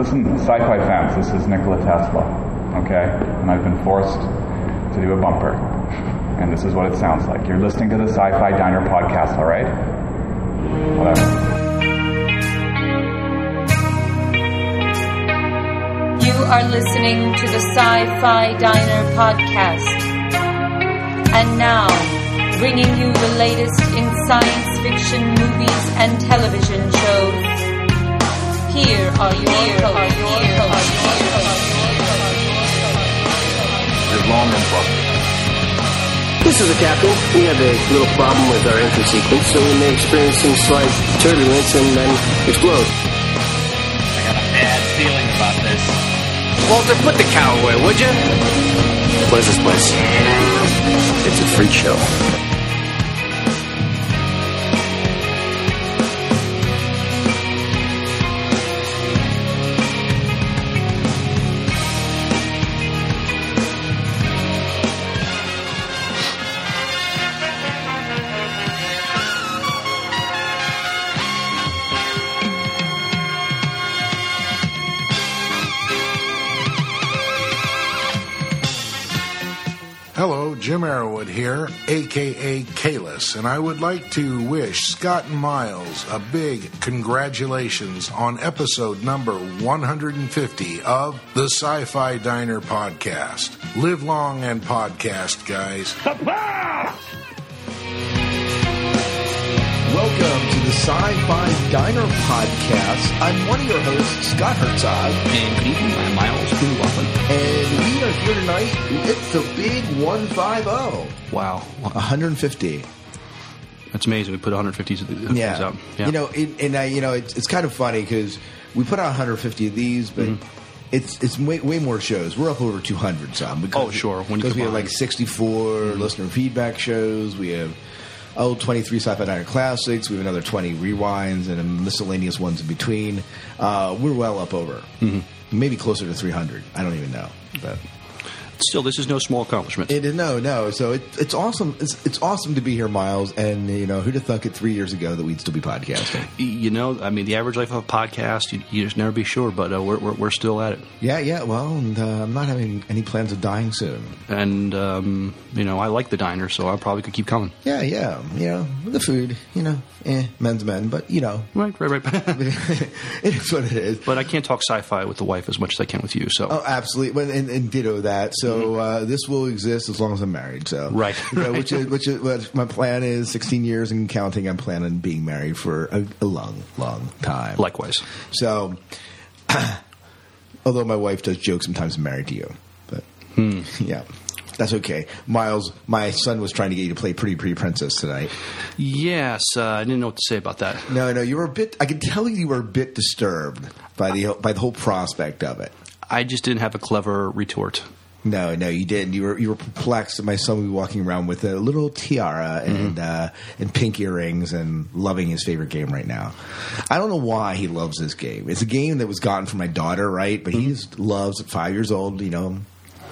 Listen, sci-fi fans, this is Nikola Tesla, okay? And I've been forced to do a bumper. And this is what it sounds like. You're listening to the Sci-Fi Diner podcast, all right? Whatever. You are listening to the Sci Fi Diner podcast. And now, bringing you the latest in science fiction movies and television shows. Here are your hosts. Live long and. This is the captain. We have a little problem with our entry sequence, so we may experience some slight turbulence and then explode. I got a bad feeling about this. Walter, put the cow away, would you? What is this place? It's a freak show. Jim Arrowwood here, aka Kahless, and I would like to wish Scott and Miles a big congratulations on episode number 150 of the Sci Fi Diner podcast. Live long and podcast, guys. Welcome to the Sci-Fi Diner Podcast. I'm one of your hosts, Scott Herzog, And good evening, I'm Miles Laughlin. and we are here tonight. It's the big 150. Wow. 150. That's amazing. We put 150 of these Yeah. out. You know, it, and I, you know, it's, it's kind of funny because we put out 150 of these, but mm-hmm. it's it's way, way more shows. We're up over 200 some. Because, Oh, sure. Because we have like 64 mm-hmm. listener feedback shows. We have oh 23 sci-fi diner classics. We have another 20 rewinds and a miscellaneous ones in between. Uh, we're well up over. Maybe closer to 300. I don't even know. But Still, this is no small accomplishment. it, no, no. So it, it's awesome. It's, it's awesome to be here, Miles. And you know, who'd have thunk it three years ago that we'd still be podcasting? you know, I mean, the average life of a podcast, you, you just never be sure, but uh, we're, we're, we're still at it. Yeah, yeah. Well, and uh, I'm not having any plans of dying soon. And, um, you know, I like the diner, so I probably could keep coming. Yeah, yeah. You know, the food. You know, eh, men's men. But you know, Right, right, right. it is what it is. but I can't talk sci fi with the wife as much as I can with you, so. Oh, absolutely. Well, and, and ditto that. So uh, this will exist as long as I'm married. So Mm-hmm. Right. You know, which is which is what my plan is. 16 years and counting. I'm planning on being married for a, a long, long time. Likewise. So, although my wife does joke sometimes I'm married to you, but Hmm. yeah, that's okay. Miles, my son was trying to get you to play Pretty Pretty Princess tonight. Yes, uh, I didn't know what to say about that. No, no, you were a bit. I could tell you were a bit disturbed by the by the whole prospect of it. I just didn't have a clever retort. No, no, you didn't. You were you were perplexed. My son would be walking around with a little tiara and uh, and pink earrings and loving his favorite game right now. I don't know why he loves this game. It's a game that was gotten for my daughter, right? But he just loves at five years old. You know,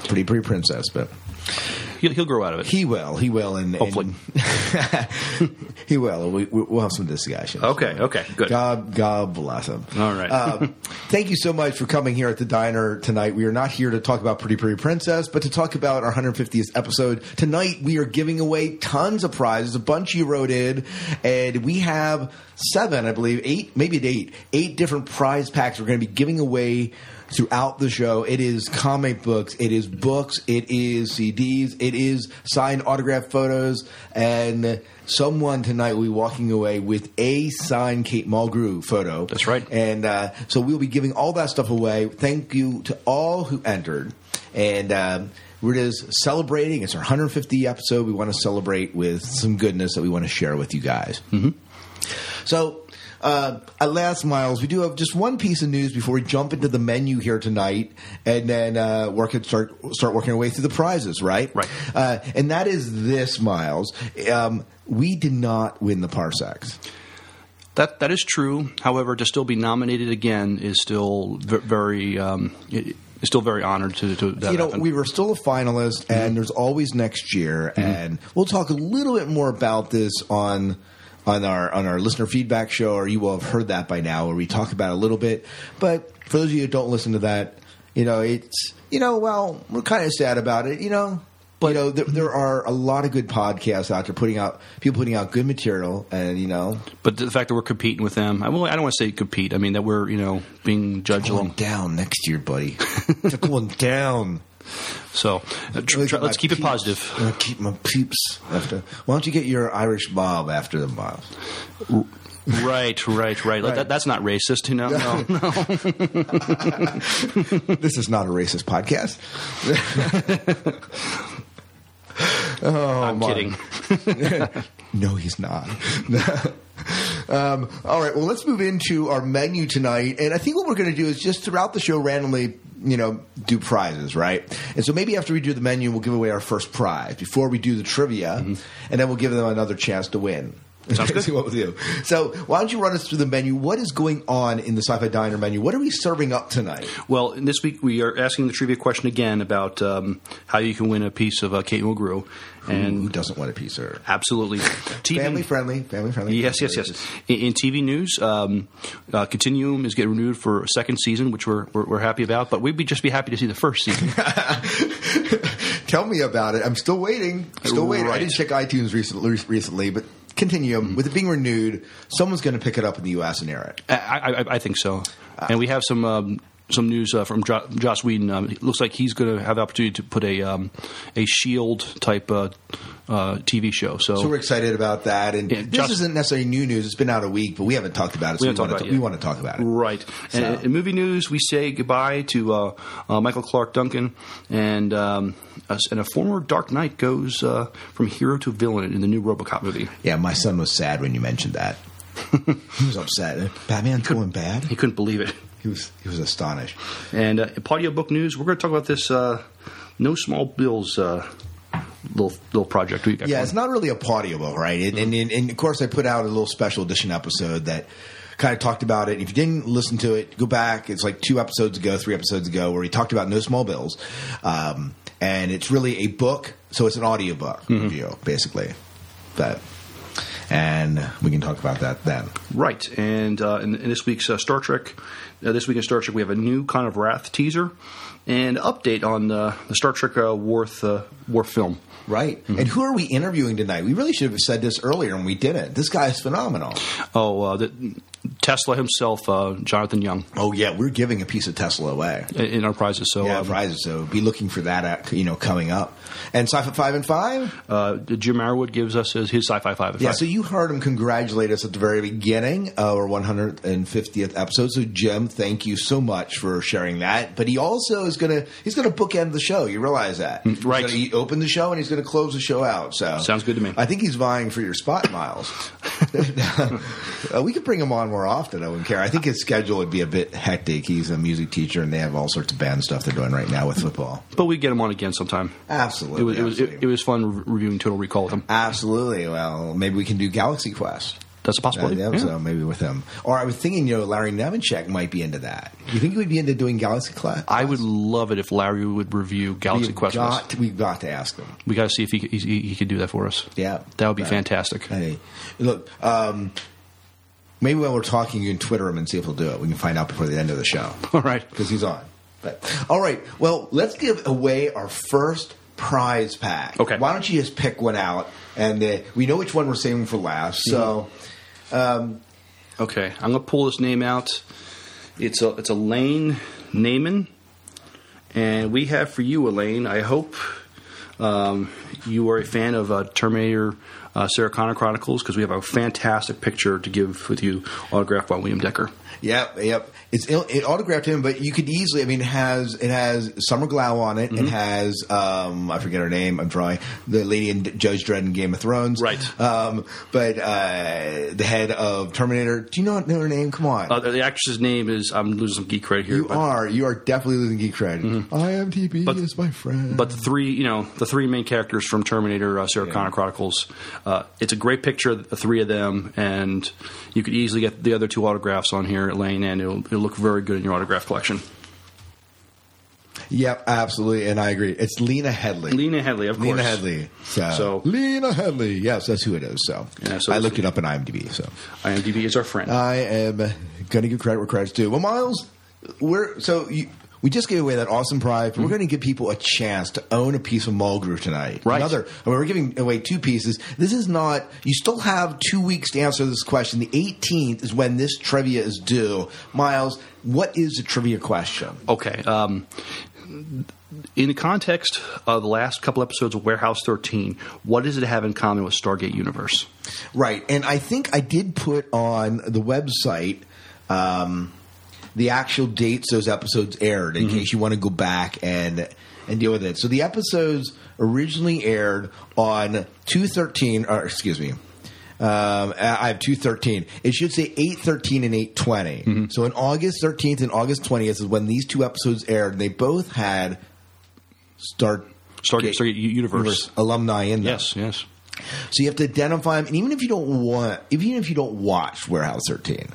pretty pretty princess, but. He'll, he'll grow out of it. He will. He will. And, Hopefully. and- he will. We, we- we'll have some discussion. Okay, okay, good. God, God bless him. All right. Uh, thank you so much for coming here at the diner tonight. We are not here to talk about Pretty Pretty Princess, but to talk about our 150th episode. Tonight, we are giving away tons of prizes. A bunch you wrote in, and we have seven, I believe, eight, maybe eight, eight different prize packs we're going to be giving away throughout the show. It is comic books, it is books, it is CDs, it is signed autograph photos, and someone tonight will be walking away with a signed Kate Mulgrew photo. That's right. And uh, so we'll be giving all that stuff away. Thank you to all who entered. And um, we're just celebrating. It's our 150 episode. We want to celebrate with some goodness that we want to share with you guys. Mm-hmm. So, uh, at last, Miles, we do have just one piece of news before we jump into the menu here tonight, and then uh, work and start start working our way through the prizes. Right, Right. Uh, and that is this, Miles. Um, we did not win the parsecs. That that is true. However, to still be nominated again is still ve- very um, i- is still very honored to to that you know, happen. we were still a finalist, and there's always next year, and we'll talk a little bit more about this on on our on our listener feedback show, or you will have heard that by now, where we talk about it a little bit. But for those of you who don't listen to that, you know, it's you know, well, we're kind of sad about it, you know. But you know, there, there are a lot of good podcasts out there putting out people putting out good material, and you know, But the fact that we're competing with them, I, well, I don't want to say compete. I mean that we're you know being judged going along. down next year, buddy. They're going down. So uh, tr- tr- let's keep it positive. I'm keep my peeps after. Why don't you get your Irish Bob after the Bob? Right, right, right. That, that's not racist, you know. No, no. this is not a racist podcast. I'm Mark. kidding. No, he's not. um, all right. Well, let's move into our menu tonight. And I think what we're going to do is just throughout the show randomly, you know, do prizes, right? And so maybe after we do the menu, we'll give away our first prize before we do the trivia, mm-hmm. and then we'll give them another chance to win. Sounds good. See what we'll do. So why don't you run us through the menu? What is going on in the Sci-Fi Diner menu? What are we serving up tonight? Well, this week we are asking the trivia question again about um, how you can win a piece of uh, Kate Mulgrew. Who And doesn't want a piece of her? absolutely, TV, Family friendly. Family friendly. Yes, yes, yes. In, in TV news, um, uh, Continuum is getting renewed for a second season, which we're, we're, we're happy about. But we'd be just be happy to see the first season. Tell me about it. I'm still waiting. Still waiting. I didn't check iTunes recently, recently but continue. With it being renewed, someone's going to pick it up in the U.S. and air it. I, I, I think so. And we have some um, some news uh, from jo- Joss Whedon. Um, it looks like he's going to have the opportunity to put a um, a Shield type uh, uh, TV show. So, So we're excited about that. And Yeah, this just- isn't necessarily new news. It's been out a week, but we haven't talked about it. So We we, want, to, it we want to talk about it. Right. And in movie news, we say goodbye to uh, uh, Michael Clarke Duncan, and um, a, and a former Dark Knight goes uh, from hero to villain in the new RoboCop movie. Yeah, my son was sad when you mentioned that. he was upset. Batman's going bad. He couldn't believe it. He was he was astonished. And uh, in book news, we're going to talk about this uh, No Small Bills uh, little little project we got Yeah, going. it's not really a audiobook, right? And, and, and, and of course, I put out a little special edition episode that kind of talked about it. If you didn't listen to it, go back. It's like two episodes ago, three episodes ago, where he talked about No Small Bills. Um, and it's really a book, so it's an audiobook Mm-hmm. review, basically. But, and we can talk about that then. Right, and uh, in, in this week's uh, Star Trek, uh, this week in Star Trek, we have a new kind of Wrath teaser and update on uh, the Star Trek uh, Worf uh, Worf film. Right. Mm-hmm. And who are we interviewing tonight? We really should have said this earlier, and we didn't. This guy is phenomenal. Oh, uh, the, Tesla himself, uh, Jonathon Young, Oh, yeah, we're giving a piece of Tesla away. in, in our prizes. So, yeah, um, prizes. So be looking for that, uh, you know, coming up. And Sci-Fi Five and Five. uh, Jim Marwood gives us his, his sci-fi five. at Yeah, five. so you heard him congratulate us at the very beginning of our 150th episode. So Jim, thank you so much for sharing that. But he also is gonna he's gonna bookend the show. You realize that, Mm, right. He's gonna open the show and he's gonna close the show out. So Sounds good to me. I think he's vying for your spot, Miles. uh, we could bring him on more often. I wouldn't care. I think his schedule would be a bit hectic. He's a music teacher, and they have all sorts of band stuff they're doing right now with football. but we get him on again sometime. Absolutely, It was it was, it, it was fun reviewing Total Recall with him. Absolutely. Well, maybe we can do Galaxy Quest. That's a possibility. Yeah, maybe with him. Or I was thinking, you know, Larry Nevenchek might be into that. You think he would be into doing Galaxy Quest? I would love it if Larry would review Galaxy We've Quest. got, we've got to ask him. We got to see if he, he he could do that for us. Yeah. that would be Right. fantastic. Hey, look, um, maybe when we're talking, you can Twitter him and see if he'll do it. We can find out before the end of the show. All right. because he's on. But all right, well, let's give away our first prize pack. Okay. Why don't you just pick one out, and uh, we know which one we're saving for last. So Okay, I'm gonna pull this name out. It's a it's Elaine Naaman, and we have for you, Elaine. I hope um, you are a fan of uh, Terminator uh, Sarah Connor Chronicles because we have a fantastic picture to give with you, autographed by William Dekker. Yep, yep. It's it autographed him, but you could easily. I mean, it has it has Summer Glau on it. Mm-hmm. It has um, I forget her name. I'm drawing the lady in Judge Dredd in Game of Thrones. Right. Um, but uh, the head of Terminator. Do you not know her name? Come on. Uh, the actress's name is I'm losing some geek cred here. you but, are you are definitely losing geek cred. IMDb But- is my friend. But the three, you know, the three main characters from Terminator, uh, Sarah Connor Chronicles. Uh, it's a great picture, of the three of them, and you could easily get the other two autographs on here, Elaine, and it'll, it'll look very good in your autograph collection. Yep, absolutely, and I agree. It's Lena Headey. Lena Headey, of course. Lena Headey. So, So- Lena Headey. Yes, that's who it is. So, Yeah, so I looked it up on IMDb. So IMDb is our friend. I am going to give credit where credit's due. Well, Miles, we're so you, we just gave away that awesome prize. But We're going to give people a chance to own a piece of Mulgrew tonight. Right. Another. I mean, we're giving away two pieces. This is not. You still have two weeks to answer this question. The 18th is when this trivia is due. Miles, what is the trivia question? Okay. Um, in the context of the last couple episodes of Warehouse 13, what does it have in common with Stargate Universe? Right, and I think I did put on the website um, the actual dates those episodes aired, in case you want to go back and and deal with it. So the episodes originally aired on two thirteen, or excuse me. Um, I have two thirteen. It should say eight thirteen and eight So on August thirteenth and August twentieth is when these two episodes aired, they both had start Stargate, Stargate U- Universe. alumni in them. Yes, yes. So you have to identify them, and even if you don't want, even if you don't watch Warehouse 13,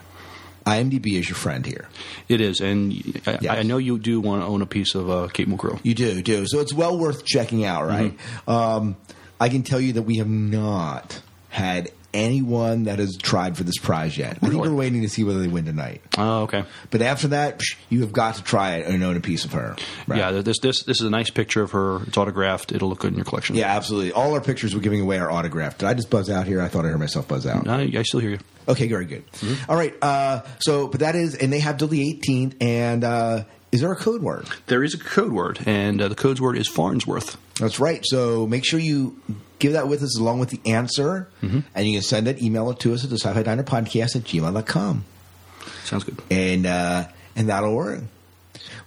IMDb is your friend here. It is. And I, Yes. I know you do want to own a piece of uh, Kate Mulgrew. You do, do. So it's well worth checking out, right? Um, I can tell you that we have not had anyone that has tried for this prize yet. I think we're waiting to see whether they win tonight. Oh, okay. But after that, you have got to try it and own a piece of her. right? Yeah, this this this is a nice picture of her. It's autographed. It'll look good in your collection. Yeah, absolutely. All our pictures we're giving away are autographed. Did I just buzz out here? I thought I heard myself buzz out. I, I still hear you. Okay, very good. All right. Uh, so, but that is, and they have till the 18th. And uh, is there a code word? There is a code word, and uh, the code word is Farnsworth. That's right. So make sure you give that with us along with the answer, and you can send it, email it to us at the Sci-Fi Diner Podcast at gmail.com. Sounds good. And uh, and that'll work.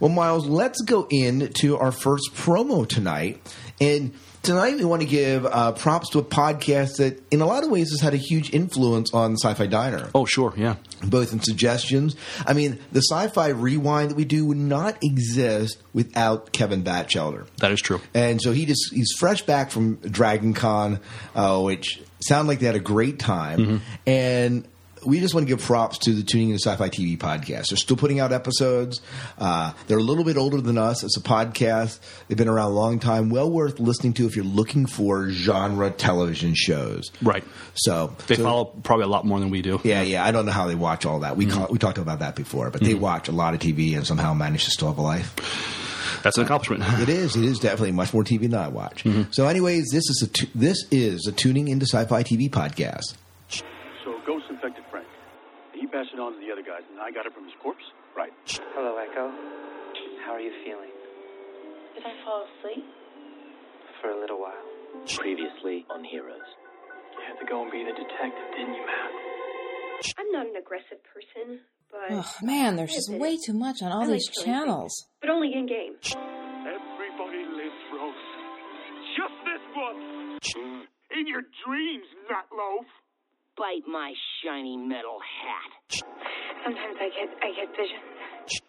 Well, Miles, let's go into our first promo tonight. And tonight we want to give uh, props to a podcast that, in a lot of ways, has had a huge influence on Sci-Fi Diner. Oh, sure. Yeah. both in suggestions. I mean, the sci-fi rewind that we do would not exist without Kevin Batchelder. That is true. And so he just he's fresh back from Dragon Con, uh, which sounded like they had a great time. And we just want to give props to the Tuning into Sci-Fi TV podcast. They're still putting out episodes. Uh, they're a little bit older than us. It's a podcast. They've been around a long time. Well worth listening to if you're looking for genre television shows. Right. So They so- follow probably a lot more than we do. yeah, yeah. I don't know how they watch all that. We Mm-hmm. ca- we talked about that before, but they watch a lot of TV and somehow manage to still have a life. That's an accomplishment. It is. It is definitely much more TV than I watch. Mm-hmm. So, anyways, this is a tu- this is a tuning into sci-fi TV podcast. So Ghost infected Frank. He passed it on to the other guys, and I got it from his corpse? Right. Hello, Echo. How are you feeling? Did I fall asleep? For a little while. Previously on Heroes. You had to go and be the detective, didn't you, Matt? I'm not an aggressive person, but Oh man, there's just Is it? way too much on all I these killing channels. but only in game. Everybody lives, Rose. Just this once. In your dreams, Nutloaf. Bite my shiny metal hat. Sometimes I get I get visions.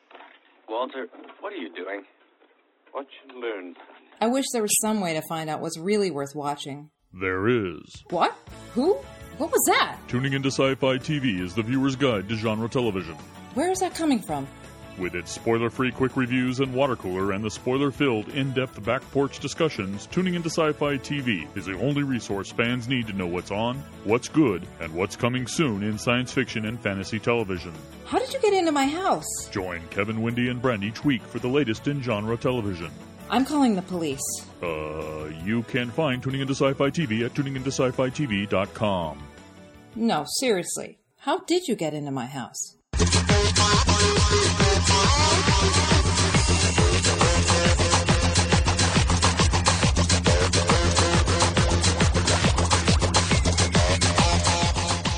Walter, what are you doing? Watch and learn. I wish there was some way to find out what's really worth watching. There is. What? Who? What was that? Tuning into Sci Fi TV is the viewer's guide to genre television. Where is that coming from? With its spoiler free quick reviews and water cooler and the spoiler filled in depth back porch discussions, Tuning into Sci Fi TV is the only resource fans need to know what's on, what's good, and what's coming soon in science fiction and fantasy television. How did you get into my house? Join Kevin, Wendy, and Brent each week for the latest in genre television. I'm calling the police. Uh, you can find Tuning into Sci Fi TV at tuningintosci-fi-tv.com. No, seriously. How did you get into my house?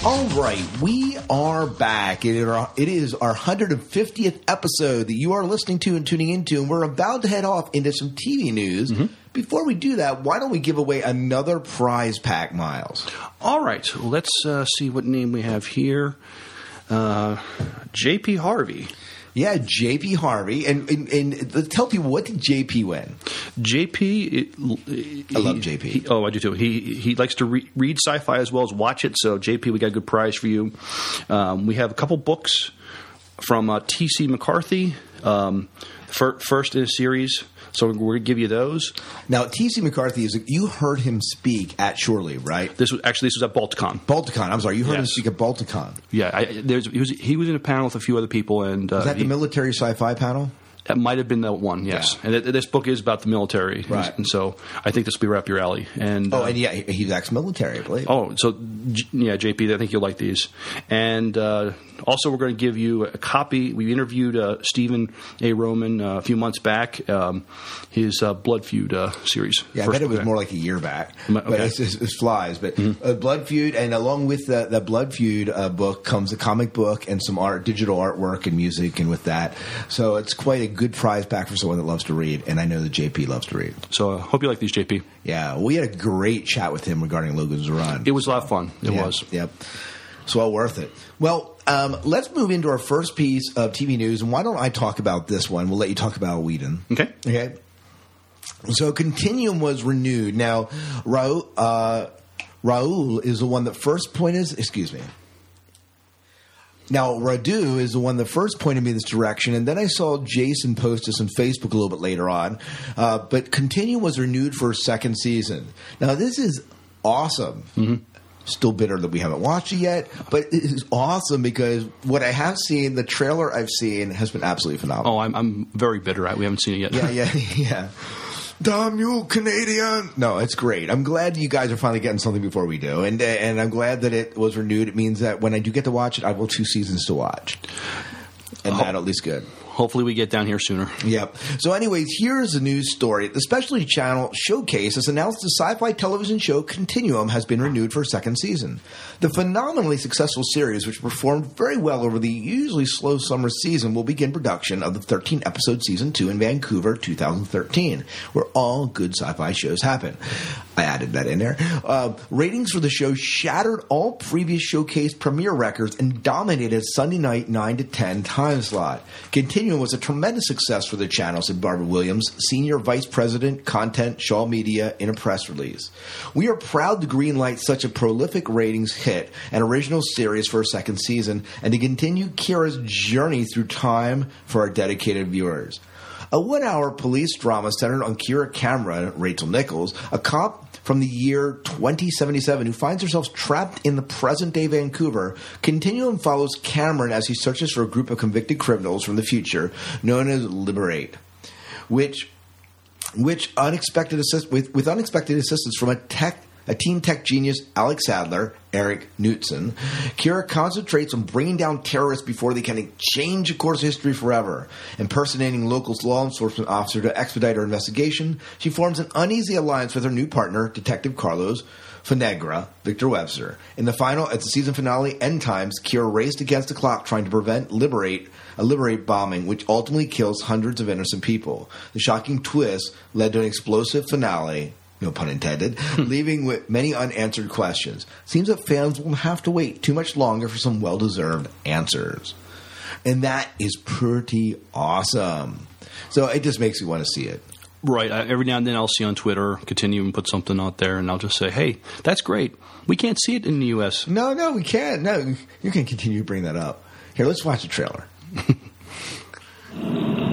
All right, we are back. It is our, it is our 150th episode that you are listening to and tuning into, and we're about to head off into some TV news. Before we do that, why don't we give away another prize pack, Miles? All right, let's uh, see what name we have here. Uh, J.P. Harvey. Yeah, JP Harvey, and and, and tell people what did JP win? JP, it, I love JP. he- oh, I do too. He he likes to re- read sci-fi as well as watch it. So JP, we got a good prize for you. Um, we have a couple books from uh, T.C. McCarthy, um, fir- first in a series. So we're going to give you those. Now, T.C. McCarthy is you heard him speak at Shore Leave, right? This was actually this was at Balticon. Balticon. I'm sorry, you heard him speak at Balticon. Yeah, I, there's, he was he was in a panel with a few other people, and uh, Was that he- the military sci-fi panel? That might have been the one, yes. And th- this book is about the military, Right. And so I think this will be right up your alley. And Oh, uh, and yeah, he's ex-military, I believe. Oh, so yeah, JP, I think you'll like these. And uh, also, we're going to give you a copy. We interviewed uh, Stephen A. Roman uh, a few months back. Um, his uh, Blood Feud uh, series. Yeah, I bet it was book. more like a year back. But okay. Mm-hmm. it's, it's, it's flies. But uh, Blood Feud, and along with the, the Blood Feud uh, book comes a comic book and some art, digital artwork and music, and with that, so it's quite a good prize back for someone that loves to read. And I know that JP loves to read. So I hope you like these, JP. Yeah, we had a great chat with him regarding Logan's Run. It was a lot of fun. It Yeah, was. Yep. It's well worth it. Well, um, let's move into our first piece of TV news, and why don't I talk about this one? We'll let you talk about Whedon. Okay. Okay. So Continuum was renewed. Now, Raul, uh, Raul is the one that first pointed. Excuse me. Now, Radu is the one that first pointed me in this direction, and then I saw Jason post this on Facebook a little bit later on. Uh, but Continuum was renewed for a second season. Now, this is awesome. Still bitter that we haven't watched it yet, but it is awesome because what I have seen, the trailer I've seen, has been absolutely phenomenal. Oh, I'm, I'm very bitter at. We haven't seen it yet. Yeah, yeah, yeah. Damn you, Canadian! No, it's great. I'm glad you guys are finally getting something before we do, and uh, and I'm glad that it was renewed. It means that when I do get to watch it, I will have two seasons to watch, and that at least good. Hopefully, we get down here sooner. Yep. So, anyways, here's a news story. The Specialty Channel Showcase has announced the sci-fi television show Continuum has been renewed for a second season. The phenomenally successful series, which performed very well over the usually slow summer season, will begin production of the 13-episode season two in Vancouver, 2013, where all good sci-fi shows happen. I added that in there. Uh, ratings for the show shattered all previous showcase premiere records and dominated Sunday night 9 to 10 time slot. Continuum was a tremendous success for the channel, said Barbara Williams, Senior Vice President, Content, Shaw Media, in a press release. We are proud to greenlight such a prolific ratings hit and original series for a second season and to continue Kiera's journey through time for our dedicated viewers. A one hour police drama centered on Kiera Cameron, Rachel Nichols, a cop from the year 2077 who finds herself trapped in the present day Vancouver. Continuum follows Cameron as he searches for a group of convicted criminals from the future known as Liber8, which which unexpected assist with, with unexpected assistance from a tech a teen tech genius, Alec Sadler, Erik Knudsen, Kiera concentrates on bringing down terrorists before they can change the course of history forever. Impersonating local law enforcement officer to expedite her investigation, she forms an uneasy alliance with her new partner, Detective Carlos Fonnegra, Victor Webster. In the final, at the season finale, End Times, Kiera raced against the clock trying to prevent Liber8 a Liber8 bombing, which ultimately kills hundreds of innocent people. The shocking twist led to an explosive finale no pun intended, hmm. leaving with many unanswered questions. Seems that fans will have to wait too much longer for some well deserved answers. And that is pretty awesome. So it just makes me want to see it. Right. I, every now and then I'll see on Twitter, continue and put something out there, and I'll just say, hey, that's great. We can't see it in the U.S. No, no, we can't. No, you can continue to bring that up. Here, let's watch the trailer.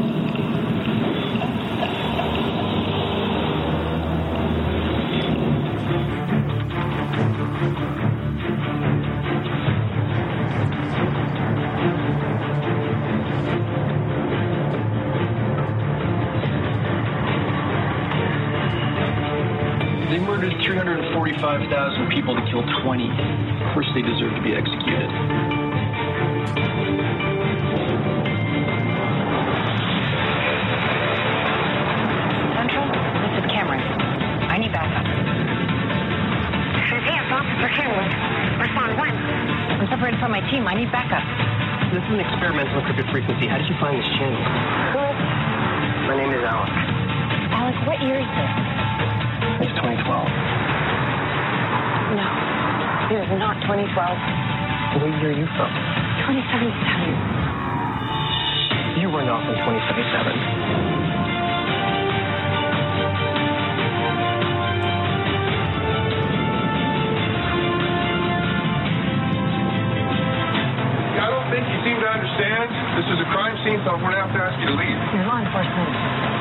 16th, I'm going to have to ask you to leave. You're law enforcement.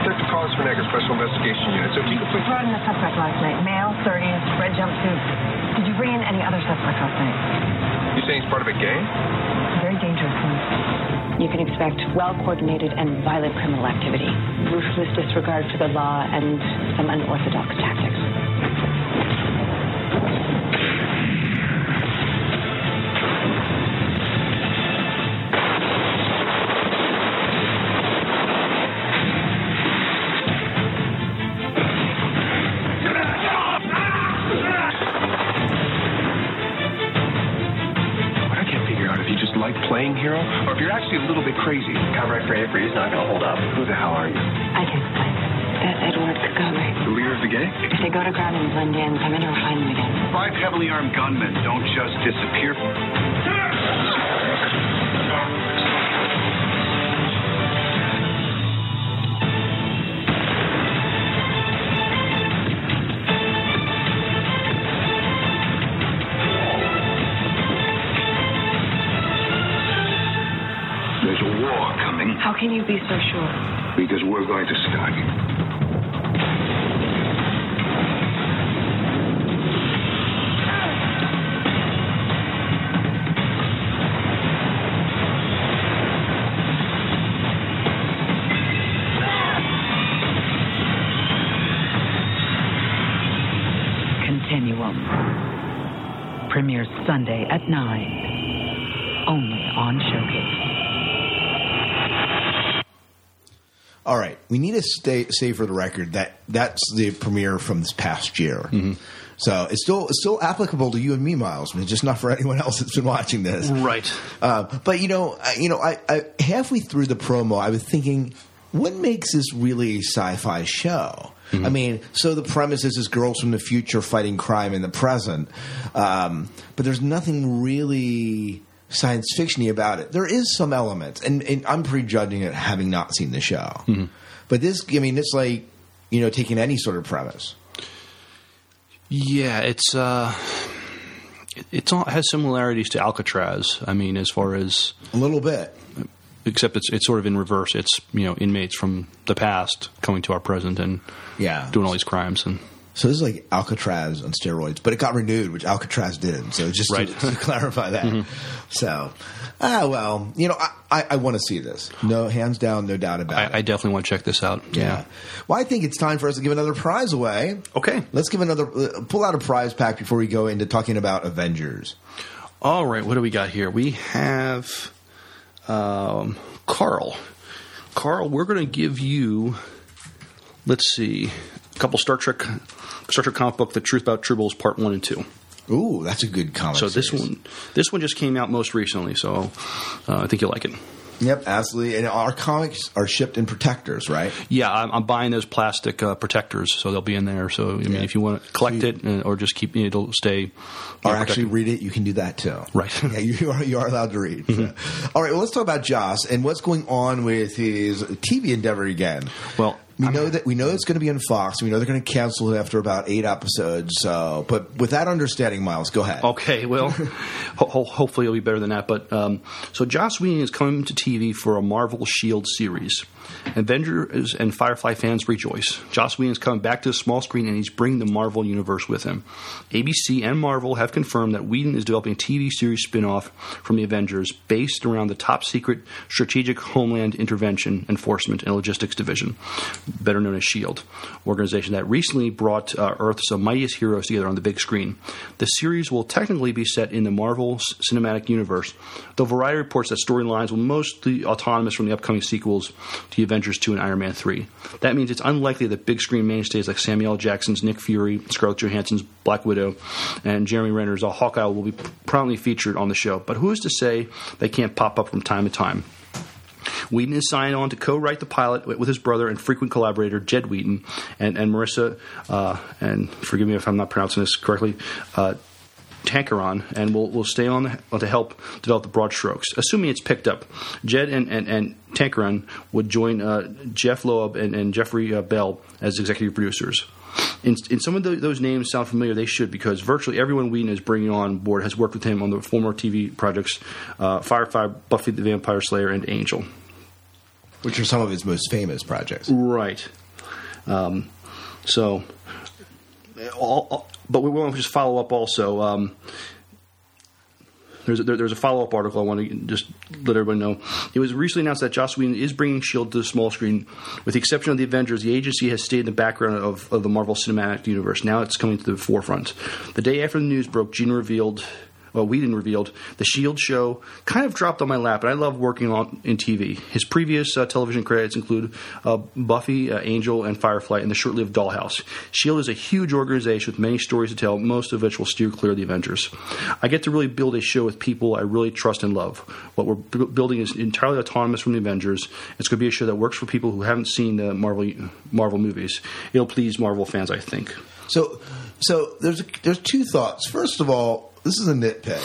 That's a cause for Niagara Special Investigation Unit. So if you could please... Brought in a suspect last night. Male, 30, red jumpsuit. Did you bring in any other suspects last night? You saying he's part of a gang? Very dangerous one. You can expect well-coordinated and violent criminal activity, ruthless disregard for the law, and some unorthodox tactics. Sunday at 9. Only on Showcase. All right, we need to stay, say for the record that that's the premiere from this past year. So it's still it's still applicable to you and me, Miles. I mean, just not for anyone else that's been watching this, Right. Uh, but you know, I, you know, I, I halfway through the promo, I was thinking, what makes this really a sci-fi show? I mean, so the premise is this girls from the future fighting crime in the present, um, but there's nothing really science fictiony about it. There is some elements, and, and I'm prejudging it having not seen the show. But this, I mean, it's like you know taking any sort of premise. Yeah, it's uh, it- it's all, has similarities to Alcatraz. I mean, as far as a little bit, except it's it's sort of in reverse. It's you know inmates from the past coming to our present and Yeah. doing all these crimes and So this is like Alcatraz on steroids, but it got renewed, which Alcatraz didn't. So just Right. to, to clarify that. So, ah, well, you know, I, I, I want to see this. No, hands down, no doubt about it. I definitely want to check this out. Yeah. Well, I think it's time for us to give another prize away. Okay. Let's give another, uh, pull out a prize pack before we go into talking about Avengers. All right, what do we got here? We have um, Carl. Carl, we're going to give you, let's see, a couple Star Trek, Star Trek comic book, The Truth About Tribbles, Part One and Two. Ooh, that's a good comic. So this one, this one just came out most recently, so uh, I think you'll like it. Yep, absolutely. And our comics are shipped in protectors, right? Yeah, I'm, I'm buying those plastic uh, protectors, so they'll be in there. So I mean, if you want to collect it uh, or just keep, it, it'll stay. Or yeah, actually read it, you can do that too. Right. yeah, you are, you are allowed to read. Mm-hmm. All right, well, let's talk about Joss and what's going on with his TV endeavor again. Well, we know that we know it's going to be on Fox. We know they're going to cancel it after about eight episodes. So, but with that understanding, Miles, go ahead. Okay, well, ho- hopefully it'll be better than that. But um, so Joss Whedon is coming to TV for a Marvel Shield series. Avengers and Firefly fans rejoice. Joss Whedon is coming back to the small screen and he's bringing the Marvel universe with him. ABC and Marvel have confirmed that Whedon is developing a TV series spin-off from the Avengers based around the top secret Strategic Homeland Intervention Enforcement and Logistics Division, better known as SHIELD, organization that recently brought uh, Earth's mightiest heroes together on the big screen. The series will technically be set in the Marvel Cinematic Universe, though Variety reports that storylines will mostly autonomous from the upcoming sequels to Avengers 2 and Iron Man 3. That means it's unlikely that big screen mainstays like Samuel. Jackson's Nick Fury, Scarlett Johansson's Black Widow, and Jeremy Renner's Hawkeye will be prominently featured on the show. But who is to say they can't pop up from time to time? Whedon is signed on to co-write the pilot with his brother and frequent collaborator Jed Whedon and, and Maurissa, uh, and forgive me if I'm not pronouncing this correctly, uh, Tancharoen, and we'll, we'll stay on the, to help develop the broad strokes. Assuming it's picked up, Jed and, and, and Tancharoen would join uh, Jeph Loeb and, and Jeffrey uh, Bell as executive producers. In, in some of the, those names sound familiar, they should because virtually everyone Whedon is bringing on board has worked with him on the former TV projects uh, Firefly, Buffy the Vampire Slayer, and Angel. Which are some of his most famous projects. Right. Um, so, all, all- but we want to just follow up also. Um, there's a, there, there's a follow up article I want to just let everybody know. It was recently announced that Joss Whedon is bringing Shield to the small screen. With the exception of the Avengers, the agency has stayed in the background of, of the Marvel Cinematic Universe. Now it's coming to the forefront. The day after the news broke, Gene revealed. Well, Whedon revealed the Shield show kind of dropped on my lap, and I love working on in TV. His previous uh, television credits include uh, Buffy, uh, Angel, and Firefly, and the short-lived Dollhouse. Shield is a huge organization with many stories to tell, most of which will steer clear of the Avengers. I get to really build a show with people I really trust and love. What we're bu- building is entirely autonomous from the Avengers. It's going to be a show that works for people who haven't seen the Marvel Marvel movies. It'll please Marvel fans, I think. So, so there's there's two thoughts. First of all, this is a nitpick.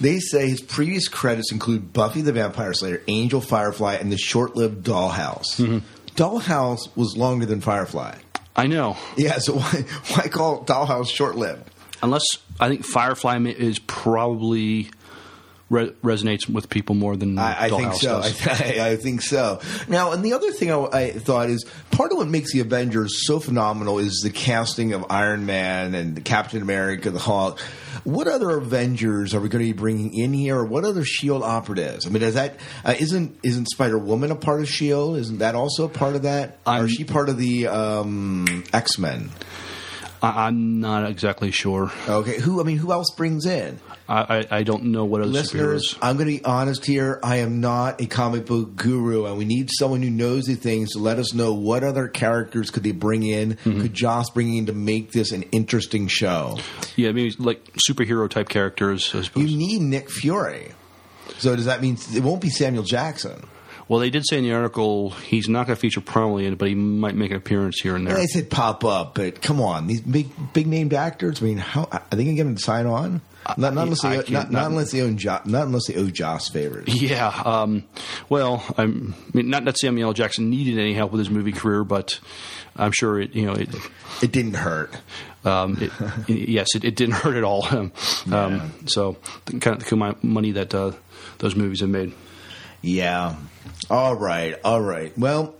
They say his previous credits include Buffy the Vampire Slayer, Angel, Firefly, and the short-lived Dollhouse. Mm-hmm. Dollhouse was longer than Firefly. I know. Yeah, so why why call Dollhouse short-lived? Unless I think Firefly is probably re- resonates with people more than I, I think Dollhouse so. I, I think so. Now, and the other thing I, I thought is part of what makes the Avengers so phenomenal is the casting of Iron Man and Captain America, the Hulk. What other Avengers are we going to be bringing in here, or what other Shield operatives? I mean, is that uh, isn't isn't Spider Woman a part of Shield? Isn't that also a part of that? or is she part of the um, X Men? I, I'm not exactly sure. Okay, who? I mean, who else brings in? I, I, I don't know what other Listeners, superheroes. I'm going to be honest here. I am not a comic book guru, and we need someone who knows these things to let us know what other characters could they bring in, Mm-hmm. could Joss bring in to make this an interesting show. Yeah, maybe like superhero type characters. I suppose. You need Nick Fury. So does that mean it won't be Samuel Jackson? Well, they did say in the article he's not going to feature prominently in it, but he might make an appearance here and there. They said pop up, but come on, these big big named actors. I mean, how are they going to get them to sign on? Not, not unless they, not, not not- unless they own jo- not unless they owe Joss favors. Yeah. Um, well, I'm, I mean, not that Samuel L. Jackson needed any help with his movie career, but I'm sure it. You know, it. It didn't hurt. Um, it, yes, it, it didn't hurt at all. Um, um, so, the kind of the money that uh, those movies have made. Yeah. All right. All right. Well,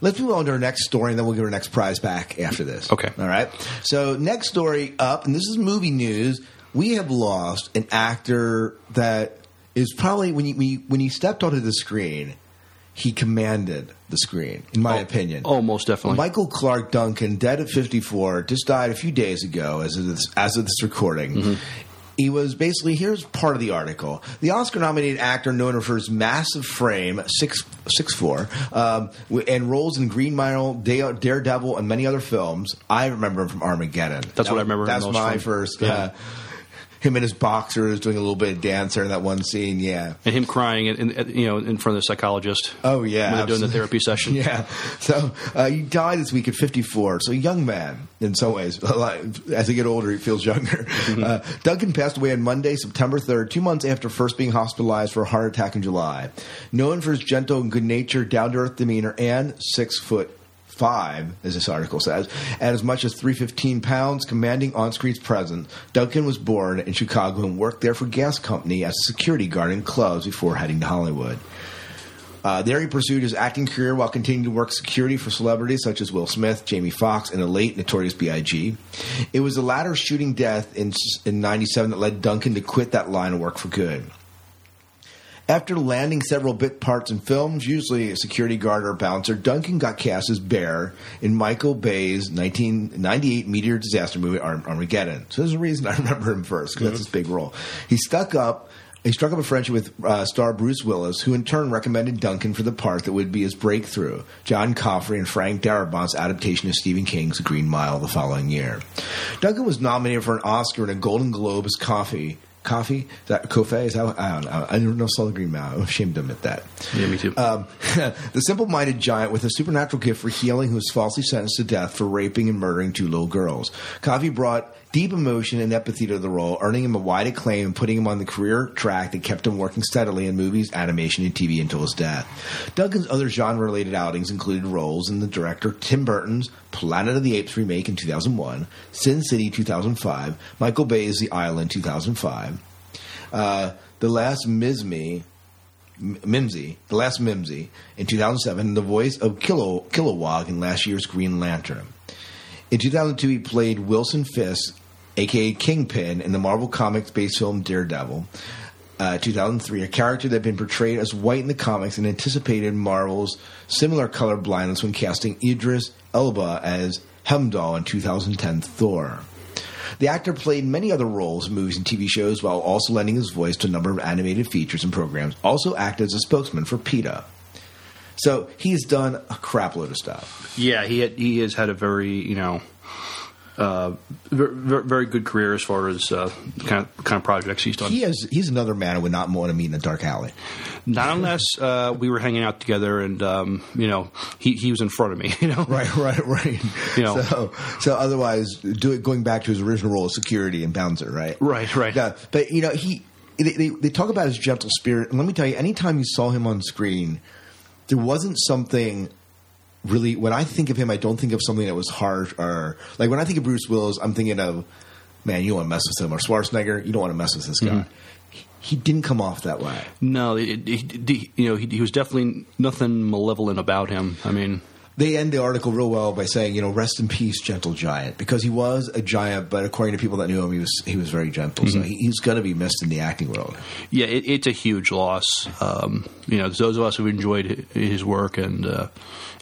let's move on to our next story, and then we'll give our next prize back after this. Okay. All right. So, next story up, and this is movie news. We have lost an actor that is probably when you when you, when he stepped onto the screen, he commanded the screen, in my opinion. Oh, most definitely. Michael Clarke Duncan, dead at 54, just died a few days ago as of this, as of this recording. Mm-hmm. He was basically here's part of the article. The Oscar-nominated actor known for his massive frame, six six four, um, and roles in Green Mile, Daredevil, and many other films. I remember him from Armageddon. That's That what I remember him That's my from. first. Yeah. Uh, him and his boxers doing a little bit of dance there in that one scene. Yeah. And him crying, in, in, you know, in front of the psychologist. Oh yeah, when doing the therapy session. Yeah. So uh, he died this week at 54. So a young man in some ways. As he get older, he feels younger. Mm-hmm. Uh, Duncan passed away on Monday, September 3rd, two months after first being hospitalized for a heart attack in July. Known for his gentle and good natured, down to earth demeanor and six foot. Five, as this article says, at as much as 315 pounds, commanding on screen's presence. Duncan was born in Chicago and worked there for gas company as a security guard in clubs before heading to Hollywood. Uh, there, he pursued his acting career while continuing to work security for celebrities such as Will Smith, Jamie Foxx, and the late Notorious B.I.G. It was the latter shooting death in in '97 that led Duncan to quit that line of work for good. After landing several bit parts in films, usually a security guard or bouncer, Duncan got cast as Bear in Michael Bay's 1998 meteor disaster movie Arm- Armageddon. So there's a reason I remember him first because that's his big role. He stuck up. He struck up a friendship with uh, star Bruce Willis, who in turn recommended Duncan for the part that would be his breakthrough. John Coffrey and Frank Darabont's adaptation of Stephen King's Green Mile the following year. Duncan was nominated for an Oscar and a Golden Globe as Coffey. Coffee? That Kofe? Is that, I don't know. I never know Green Mile. I'm ashamed to admit that. Yeah, me too. Um, the simple-minded giant with a supernatural gift for healing who was falsely sentenced to death for raping and murdering two little girls. Coffey brought deep emotion and empathy to the role, earning him a wide acclaim and putting him on the career track that kept him working steadily in movies, animation, and TV until his death. Duncan's other genre-related outings included roles in the director Tim Burton's Planet of the Apes remake in 2001, Sin City 2005, Michael Bay's The Island 2005, uh, The Last Mimsy, the last Mimsy, in 2007, and the voice of Kilo, Kilowog in last year's Green Lantern. In 2002, he played Wilson Fisk, aka Kingpin, in the Marvel Comics based film Daredevil. Uh, 2003, a character that had been portrayed as white in the comics and anticipated Marvel's similar color blindness when casting Idris Elba as Heimdall in 2010 Thor. The actor played many other roles in movies and TV shows while also lending his voice to a number of animated features and programs. Also acted as a spokesman for PETA. So he's done a crap load of stuff. Yeah, he had, he has had a very you know uh, very, very good career as far as uh, the kind of kind of projects he's done. He has he's another man I would not want to meet in a dark alley. Not unless uh, we were hanging out together and um, you know he, he was in front of me. You know, Right, right, right. You know. so so otherwise, do it, going back to his original role of security and bouncer, right? Right, right. Yeah, but you know he they, they, they talk about his gentle spirit, and let me tell you, anytime you saw him on screen, there wasn't something really. When I think of him, I don't think of something that was harsh or like when I think of Bruce Willis, I'm thinking of man, you don't want to mess with him or Schwarzenegger, you don't want to mess with this guy. Mhm. He, he didn't come off that way. No, it, it, it- you know he, he was definitely nothing malevolent about him. I mean, They end the article real well by saying, you know, rest in peace, gentle giant, because he was a giant, but according to people that knew him, he was he was very gentle. So Mhm. he, he's going to be missed in the acting world. yeah, it, it's a huge loss. Um, you know, those of us who've enjoyed his work and uh,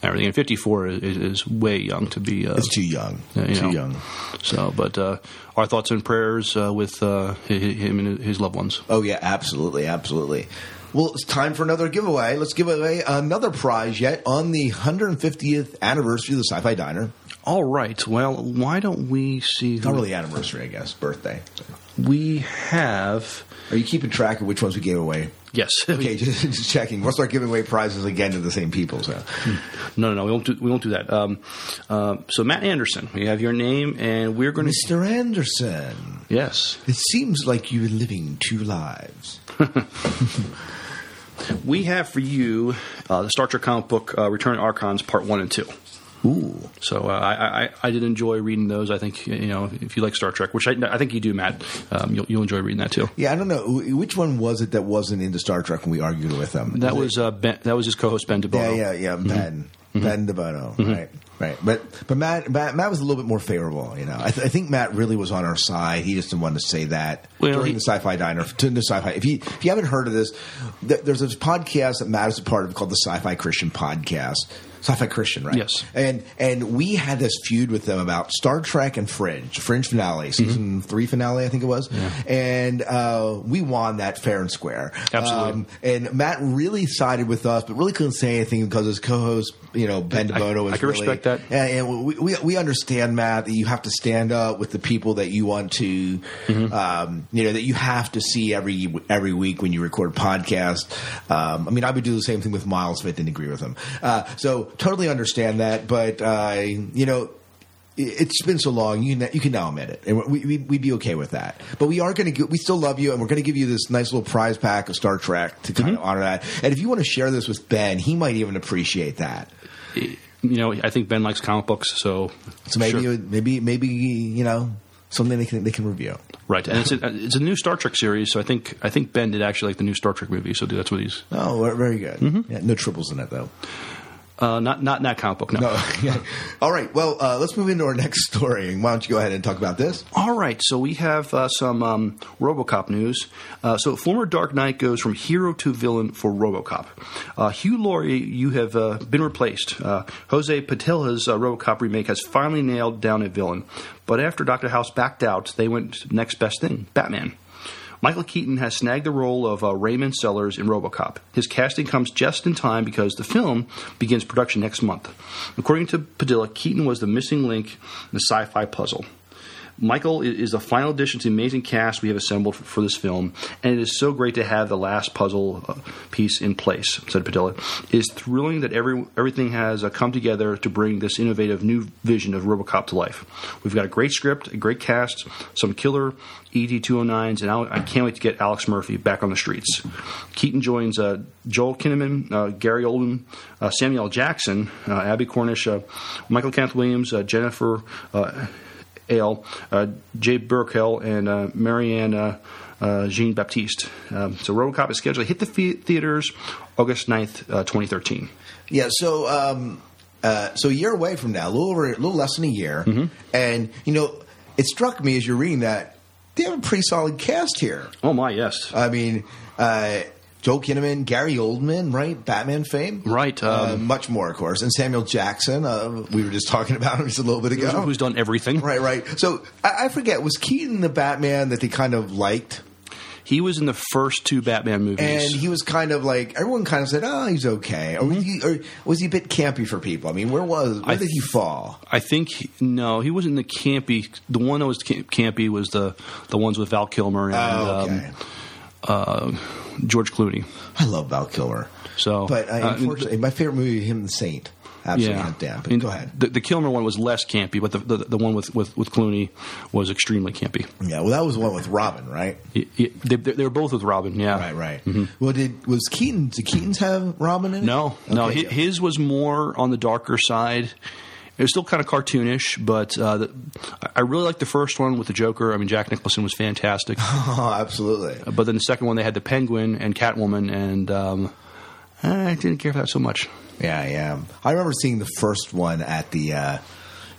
everything. And 54 is, is way young to be. Uh, It's too young. you Too know. young. So, but uh, our thoughts and prayers uh, with uh, hi- hi- him and his loved ones. Oh yeah, absolutely, absolutely. Well, it's time for another giveaway. Let's give away another prize yet on the 150th anniversary of the Sci-Fi Diner. All right. Well, why don't we see? Not really anniversary, I guess. Birthday. We have. Are you keeping track of which ones we gave away? Yes. Okay, just, just checking. We'll start giving away prizes again to the same people. So. No, no, no. We won't do. We won't do that. Um, uh, so, Matt Anderson, we have your name, and we're going to. Mr. Anderson. Yes. It seems like you're living two lives. We have for you uh, the Star Trek comic book uh, Return to Archons Part One and Two. Ooh. So uh, I, I I did enjoy reading those. I think you know if you like Star Trek, which I, I think you do, Matt, um, you'll, you'll enjoy reading that too. Yeah, I don't know which one was it that wasn't into Star Trek when we argued with them. That it- was uh, ben, that was his co-host Ben DeBono. yeah, yeah. Yeah, Ben, Ben DeBono, Mhm. right, right. But but Matt, Matt Matt was a little bit more favorable. You know, I, th- I think Matt really was on our side. He just didn't want to say that Well, during he- the Sci-Fi Diner. To the Sci-Fi, if you if you haven't heard of this, th- there's this podcast that Matt is a part of called the Sci-Fi Christian Podcast. Sci-Fi Christian, right? Yes. And and we had this feud with them about Star Trek and Fringe, Fringe finale, season three finale, I think it was, and uh, we won that fair and square. Absolutely. Um, and Matt really sided with us, but really couldn't say anything because his co-host, you know, Ben I- DeVoto, was I can really- respect that. And, and we, we we understand Matt that you have to stand up with the people that you want to, Mm-hmm. um, you know, that you have to see every every week when you record a podcast. Um, I mean, I would do the same thing with Miles if I didn't agree with him. Uh, so totally understand that, but uh, you know it- it's been so long. You can, you can now admit it, and we, we, we'd be okay with that. But we are going to. We still love you, and we're going to give you this nice little prize pack of Star Trek to kind of honor that. And if you want to share this with Ben, he might even appreciate that. You know, I think Ben likes comic books, so So maybe Sure. maybe maybe you know something they can they can review. right. And it's a, it's a new Star Trek series, so I think I think Ben did actually like the new Star Trek movie, so that's what he's. Oh, very good. Mm-hmm. Yeah, no triples in it though. Uh, not not in that comic book. No. No. yeah. All right. Well, uh, let's move into our next story. Why don't you go ahead and talk about this? All right, so we have uh, some um, RoboCop news. Uh, so, former Dark Knight goes from hero to villain for RoboCop. Uh, Hugh Laurie, you have uh, been replaced. Uh, Jose Padilha's uh, RoboCop remake has finally nailed down a villain, but after Doctor House backed out, they went next best thing: Batman. Michael Keaton has snagged the role of uh, Raymond Sellers in RoboCop. His casting comes just in time because the film begins production next month. According to Padilha, Keaton was the missing link in the sci-fi puzzle. Michael is the final addition to the amazing cast we have assembled for, this film, and it is so great to have the last puzzle uh, piece in place, said Padilha. It is thrilling that every, everything has uh, come together to bring this innovative new vision of Robocop to life. We've got a great script, a great cast, some killer E ED209s, and I'll- can't wait to get Alex Murphy back on the streets. Keaton joins uh, Joel Kinnaman, uh, Gary Oldman, uh, Samuel Jackson, uh, Abbie Cornish, Michael Kenneth Williams, Jennifer. Uh, Ehle, uh, Jay Baruchel, and uh, Marianne uh, Jean Baptiste. Um, so RoboCop is scheduled to hit the the- theaters August 9th, uh, 2013. Yeah, so um, uh, so a year away from now, a little over, a little less than a year, Mm-hmm. and you know, it struck me as you're reading that they have a pretty solid cast here. Oh my, yes. I mean, uh, Joel Kinnaman, Gary Oldman, right? Batman fame, right? uh, much more, of course, and Samuel Jackson. Uh, we were just talking about him just a little bit ago. Who's done everything? Right, right. So I, I forget. Was Keaton the Batman that they kind of liked? He was in the first two Batman movies. And he was kind of like everyone kind of said, "Oh, he's okay," or, was he, or was he a bit campy for people? I mean, where was where I did he fall? I think he- no, he wasn't the campy. The one that was campy was the the ones with Val Kilmer and Oh, okay. um, uh, George Clooney. I love Val Kilmer, So, but I, uh, unfortunately, my favorite movie, him and the Saint, absolutely yeah. hands down. But And go ahead. The, the Kilmer one was less campy, but the the, the one with, with, with Clooney was extremely campy. Yeah, well, that was the one with Robin, right? Y- y- They, they, were both with Robin. Yeah, Right, right. Mhm. Well, did was Keaton? Did Keaton's have Robin in it? No, no. Okay, His was more on the darker side. It was still kind of cartoonish, but uh, the, I- really liked the first one with the Joker. I mean, Jack Nicholson was fantastic. Oh, absolutely. But then the second one, they had the Penguin and Catwoman, and um, I didn't care for that so much. Yeah, yeah. I remember seeing the first one at the uh,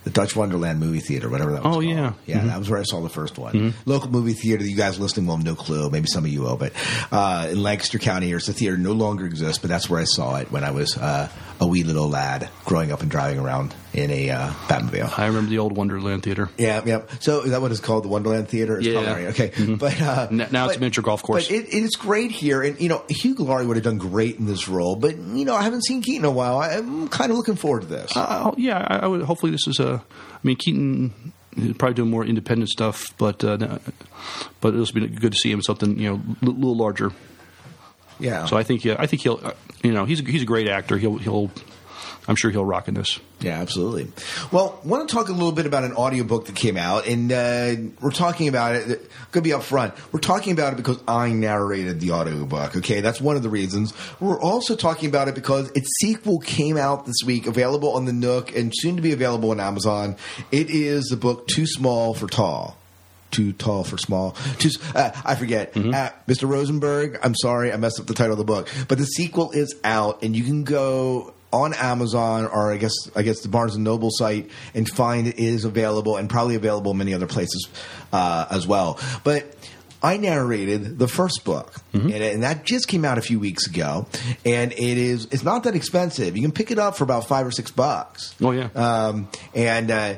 the Dutch Wonderland movie theater, whatever that was. Oh, called. yeah. yeah. Mhm. That was where I saw the first one. Mhm. Local movie theater. You guys listening will have no clue. Maybe some of you will, but uh, in Lancaster County, it's a theater no longer exists. But that's where I saw it when I was uh, a wee little lad growing up and driving around in a uh, Batmobile. I remember the old Wonderland Theater. Yeah, yeah. So is that what it's called, the Wonderland Theater? It's Yeah. probably. Okay, Mhm. but uh, N- now it's a miniature golf course. But it, it's great here, and you know Hugh Laurie would have done great in this role. But you know I haven't seen Keaton in a while. I'm kind of looking forward to this. Uh, yeah, I, I would. Hopefully, this is a. I mean, Keaton is probably doing more independent stuff, but uh, but it'll be good to see him something you know a little larger. Yeah. So I think yeah, I think he'll. You know, he's a, he's a great actor. He'll he'll. I'm sure he'll rock in this. Yeah, absolutely. Well, I want to talk a little bit about an audiobook that came out, and uh, we're talking about it. Going to be up front. We're talking about it because I narrated the audiobook. Okay, that's one of the reasons. We're also talking about it because its sequel came out this week, available on the Nook, and soon to be available on Amazon. It is the book Too Small for Tall. Too tall for small. Too, uh, I forget. Uh, Mr. Rosenberg, I'm sorry, I messed up the title of the book. But the sequel is out, and you can go on Amazon or I guess I guess the Barnes and Noble site and find it is available and probably available in many other places uh, as well. But I narrated the first book, and, and that just came out a few weeks ago. And it is it's not that expensive. You can pick it up for about five or six bucks. Oh yeah, um, and uh,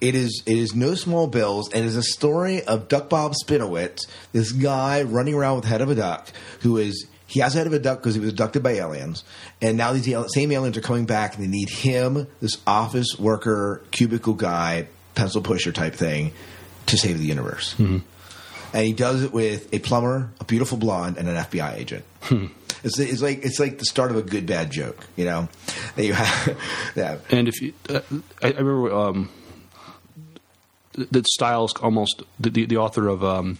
it is it is no small bills, and is a story of Duck Bob Spinowitz, this guy running around with the head of a duck, who is he has a head of a duck because he was abducted by aliens, and now these same aliens are coming back, and they need him, this office worker, cubicle guy, pencil pusher type thing, to save the universe. And he does it with a plumber, a beautiful blonde, and an FBI agent. It's, it's like it's like the start of a good bad joke, you know. That you have, yeah. And if you, uh, I, I remember um, the, the styles almost the, the, the author of um,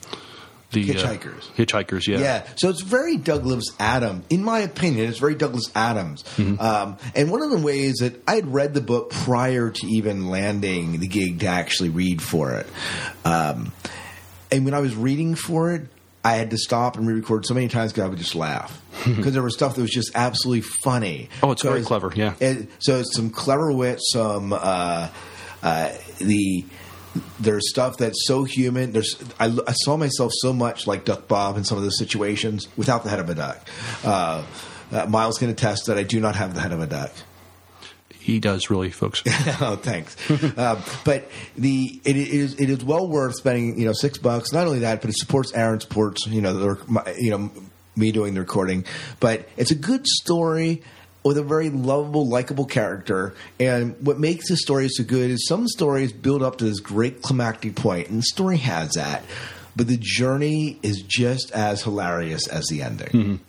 the uh, Hitchhikers. Hitchhikers, yeah. Yeah, so it's very Douglas Adams, in my opinion. It's very Douglas Adams, um, and one of the ways that I had read the book prior to even landing the gig to actually read for it, um, and when I was reading for it, I had to stop and re-record so many times because I would just laugh because there was stuff that was just absolutely funny. Oh, it's very clever, yeah. and so it's some clever wit, some uh, uh, the there's stuff that's so human. There's I, I saw myself so much like Duck Bob in some of those situations without the head of a duck. Uh, uh, Miles can attest that I do not have the head of a duck. He does really, folks. oh, thanks. um, but the it is it is well worth spending you know six bucks. Not only that, but it supports Aaron supports you know the, my, you know me doing the recording. But it's a good story with a very lovable, likable character. And what makes the story so good is some stories build up to this great climactic point, and the story has that. But the journey is just as hilarious as the ending.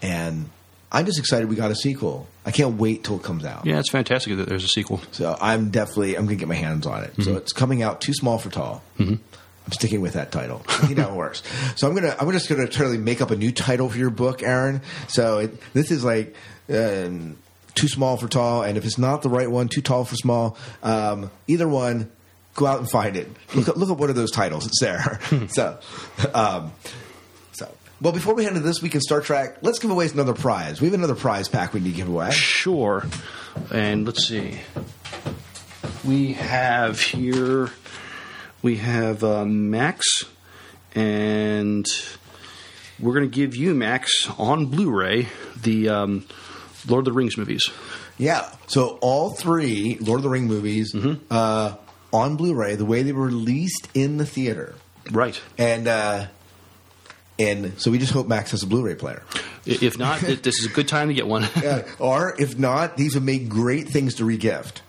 And I'm just excited we got a sequel. I can't wait till it comes out. Yeah, it's fantastic that there's a sequel. So I'm definitely I'm gonna get my hands on it. So Mhm. it's coming out too small for tall. Mm-hmm. I'm sticking with that title. You know how it works. So I'm gonna I'm just gonna totally make up a new title for your book, Aaron. So it, this is like um, too small for tall, and if it's not the right one, too tall for small. Um, either one. go out and find it. Look, at, look at one of those titles. It's there. so, um, so. Well, before we head into this week in Star Trek, let's give away another prize. We have another prize pack we need to give away. Sure. And let's see. We have here. We have uh, Max, and we're going to give you Max on Blu-ray the um, Lord of the Rings movies. Yeah. So all three Lord of the Ring movies uh, on Blu-ray, the way they were released in the theater, right? And uh, and so we just hope Max has a Blu-ray player. If not, this is a good time to get one. Yeah. Or if not, these would make great things to regift.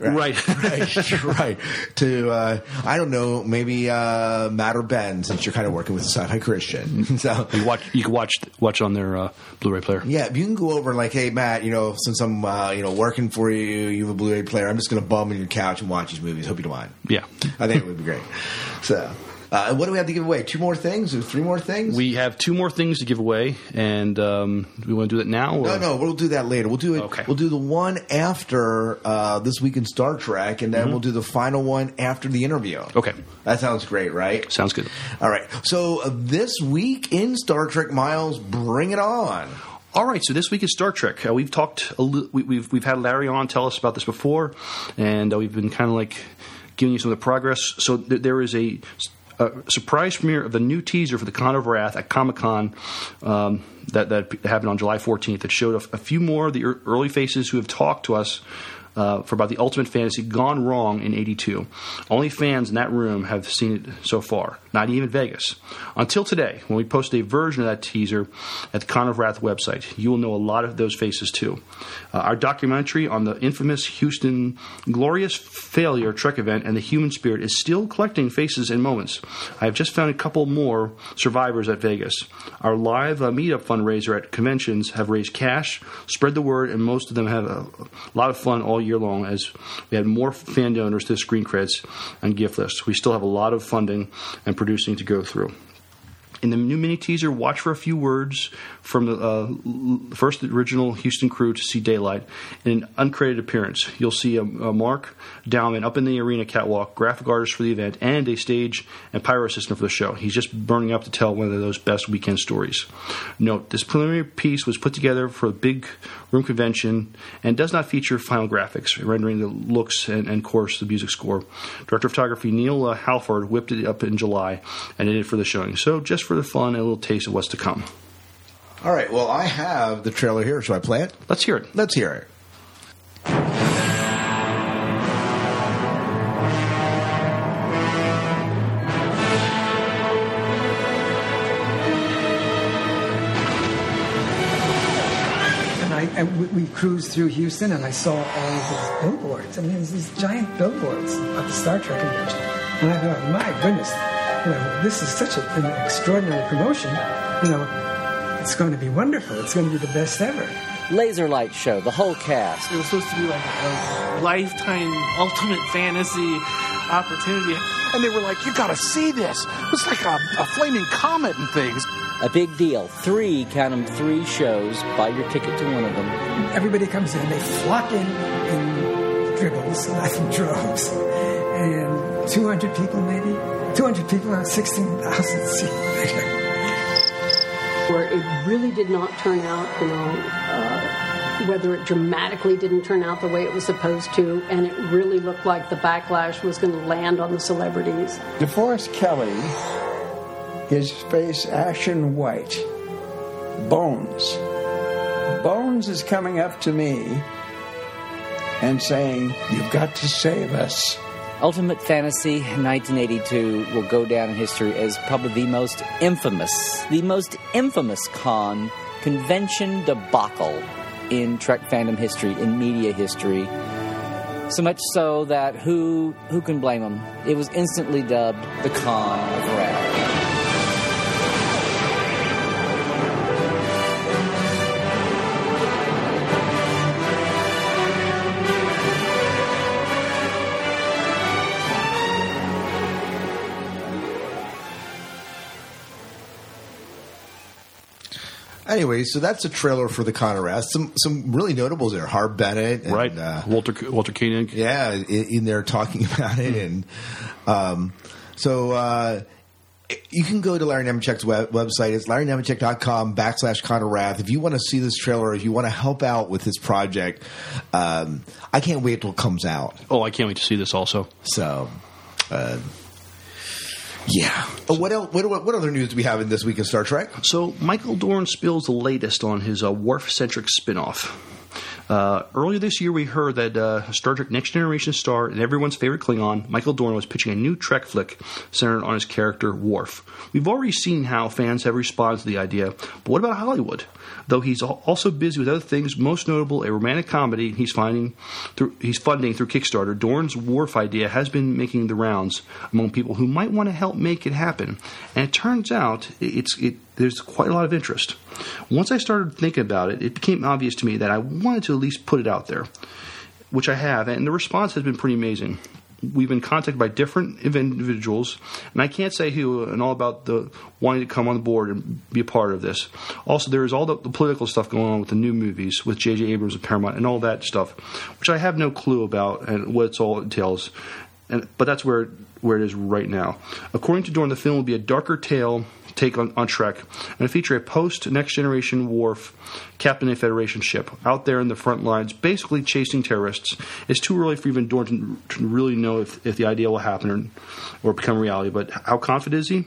Right. right, right. To uh, I don't know, maybe uh, Matt or Ben, since you're kind of working with the Sci-Fi Christian. so you watch, you can watch watch on their uh, Blu-ray player. Yeah, you can go over and like, hey Matt, you know, since I'm uh, you know working for you, you have a Blu-ray player. I'm just going to bum on your couch and watch these movies. Hope you don't mind. Yeah. I think it would be great. So, uh, what do we have to give away? Two more things or three more things? We have two more things to give away, and um, do we want to do that now? Or? No, no, we'll do that later. We'll do it. Okay. We'll do the one after uh, this week in Star Trek, and then Mhm. we'll do the final one after the interview. Okay. That sounds great, right? Sounds good. All right. So uh, this week in Star Trek, Miles, bring it on. All right, so this week is Star Trek. Uh, we've talked, a li- we, we've we've had Larry on tell us about this before, and uh, we've been kind of like giving you some of the progress. So th- there is a, a surprise premiere of the new teaser for the Con of Wrath at Comic Con um, that that happened on July 14th. That showed a, a few more of the ear- early faces who have talked to us. Uh, for about the Ultimate Fantasy gone wrong in '82. Only fans in that room have seen it so far, not even Vegas. Until today, when we post a version of that teaser at the Con of Wrath website, you will know a lot of those faces too. Uh, our documentary on the infamous Houston Glorious Failure Trek event and the human spirit is still collecting faces and moments. I have just found a couple more survivors at Vegas. Our live uh, meetup fundraiser at conventions have raised cash, spread the word, and most of them have a lot of fun all year long as we had more fan donors to the screen creds and gift lists. We still have a lot of funding and producing to go through. In the new mini teaser, watch for a few words from the uh, first original Houston crew to see daylight in an uncredited appearance. You'll see a, a Mark Dowman up in the arena catwalk, graphic artist for the event, and a stage and pyro assistant for the show. He's just burning up to tell one of those best weekend stories. Note: this preliminary piece was put together for a big room convention and does not feature final graphics, rendering the looks and, and course, the music score. Director of photography Neil uh, Halford whipped it up in July and did it for the showing. So, just for the fun and a little taste of what's to come. All right. Well, I have the trailer here. Should I play it? Let's hear it. Let's hear it. And I, we, we cruised through Houston, and I saw all of these billboards. I mean, these giant billboards at the Star Trek convention, and I thought, my goodness, you know, this is such a, an extraordinary promotion. You know, it's going to be wonderful. It's going to be the best ever. Laser Light Show, the whole cast. It was supposed to be like a lifetime ultimate fantasy opportunity. And they were like, you gotta see this. It's like a, a flaming comet and things. A big deal. Three, count them, three shows. Buy your ticket to one of them. Everybody comes in, they flock in in dribbles, like in droves, and 200 people maybe, 200 people on 16,000 seats. where it really did not turn out, you know, uh, whether it dramatically didn't turn out the way it was supposed to, and it really looked like the backlash was going to land on the celebrities. DeForest Kelley his face ashen white. Bones. Bones is coming up to me and saying, You've got to save us. Ultimate Fantasy 1982 will go down in history as probably the most infamous, the most infamous con convention debacle in Trek fandom history, in media history. So much so that who who can blame them? It was instantly dubbed the Con of Wrath. Anyway, so that's a trailer for the Conrad. Some some really notables there. Harve Bennett, and, right? Uh, Walter Walter Koenig. Yeah, in, in there talking about it, and um, so uh, you can go to Larry Nemecek's web, website. It's larrynemecek.com backslash Conrad. If you want to see this trailer, if you want to help out with this project, um, I can't wait till it comes out. Oh, I can't wait to see this also. So. Uh, yeah. Oh, what else? What, what, what, other news do we have in this week in Star Trek? So Michael Dorn spills the latest on his uh, Worf-centric spinoff. Uh, earlier this year, we heard that uh, Star Trek Next Generation star and everyone's favorite Klingon, Michael Dorn, was pitching a new Trek flick centered on his character Worf. We've already seen how fans have responded to the idea, but what about Hollywood? Though he's also busy with other things, most notable a romantic comedy he's finding through, he's funding through Kickstarter. Dorn's Worf idea has been making the rounds among people who might want to help make it happen, and it turns out it's it, there's quite a lot of interest. Once I started thinking about it, it became obvious to me that I wanted to at least put it out there, which I have, and the response has been pretty amazing we've been contacted by different individuals, and I can't say who and all about the wanting to come on the board and be a part of this. Also, there is all the, the political stuff going on with the new movies with J.J. Abrams and Paramount and all that stuff, which I have no clue about and what it's all entails. And but that's where where it is right now. According to Dorn, the film will be a darker tale take on, on Trek and feature a post Next Generation Worf captain of a Federation ship out there in the front lines, basically chasing terrorists. It's too early for even Dorn to, to really know if, if the idea will happen or, or become reality. But how confident is he?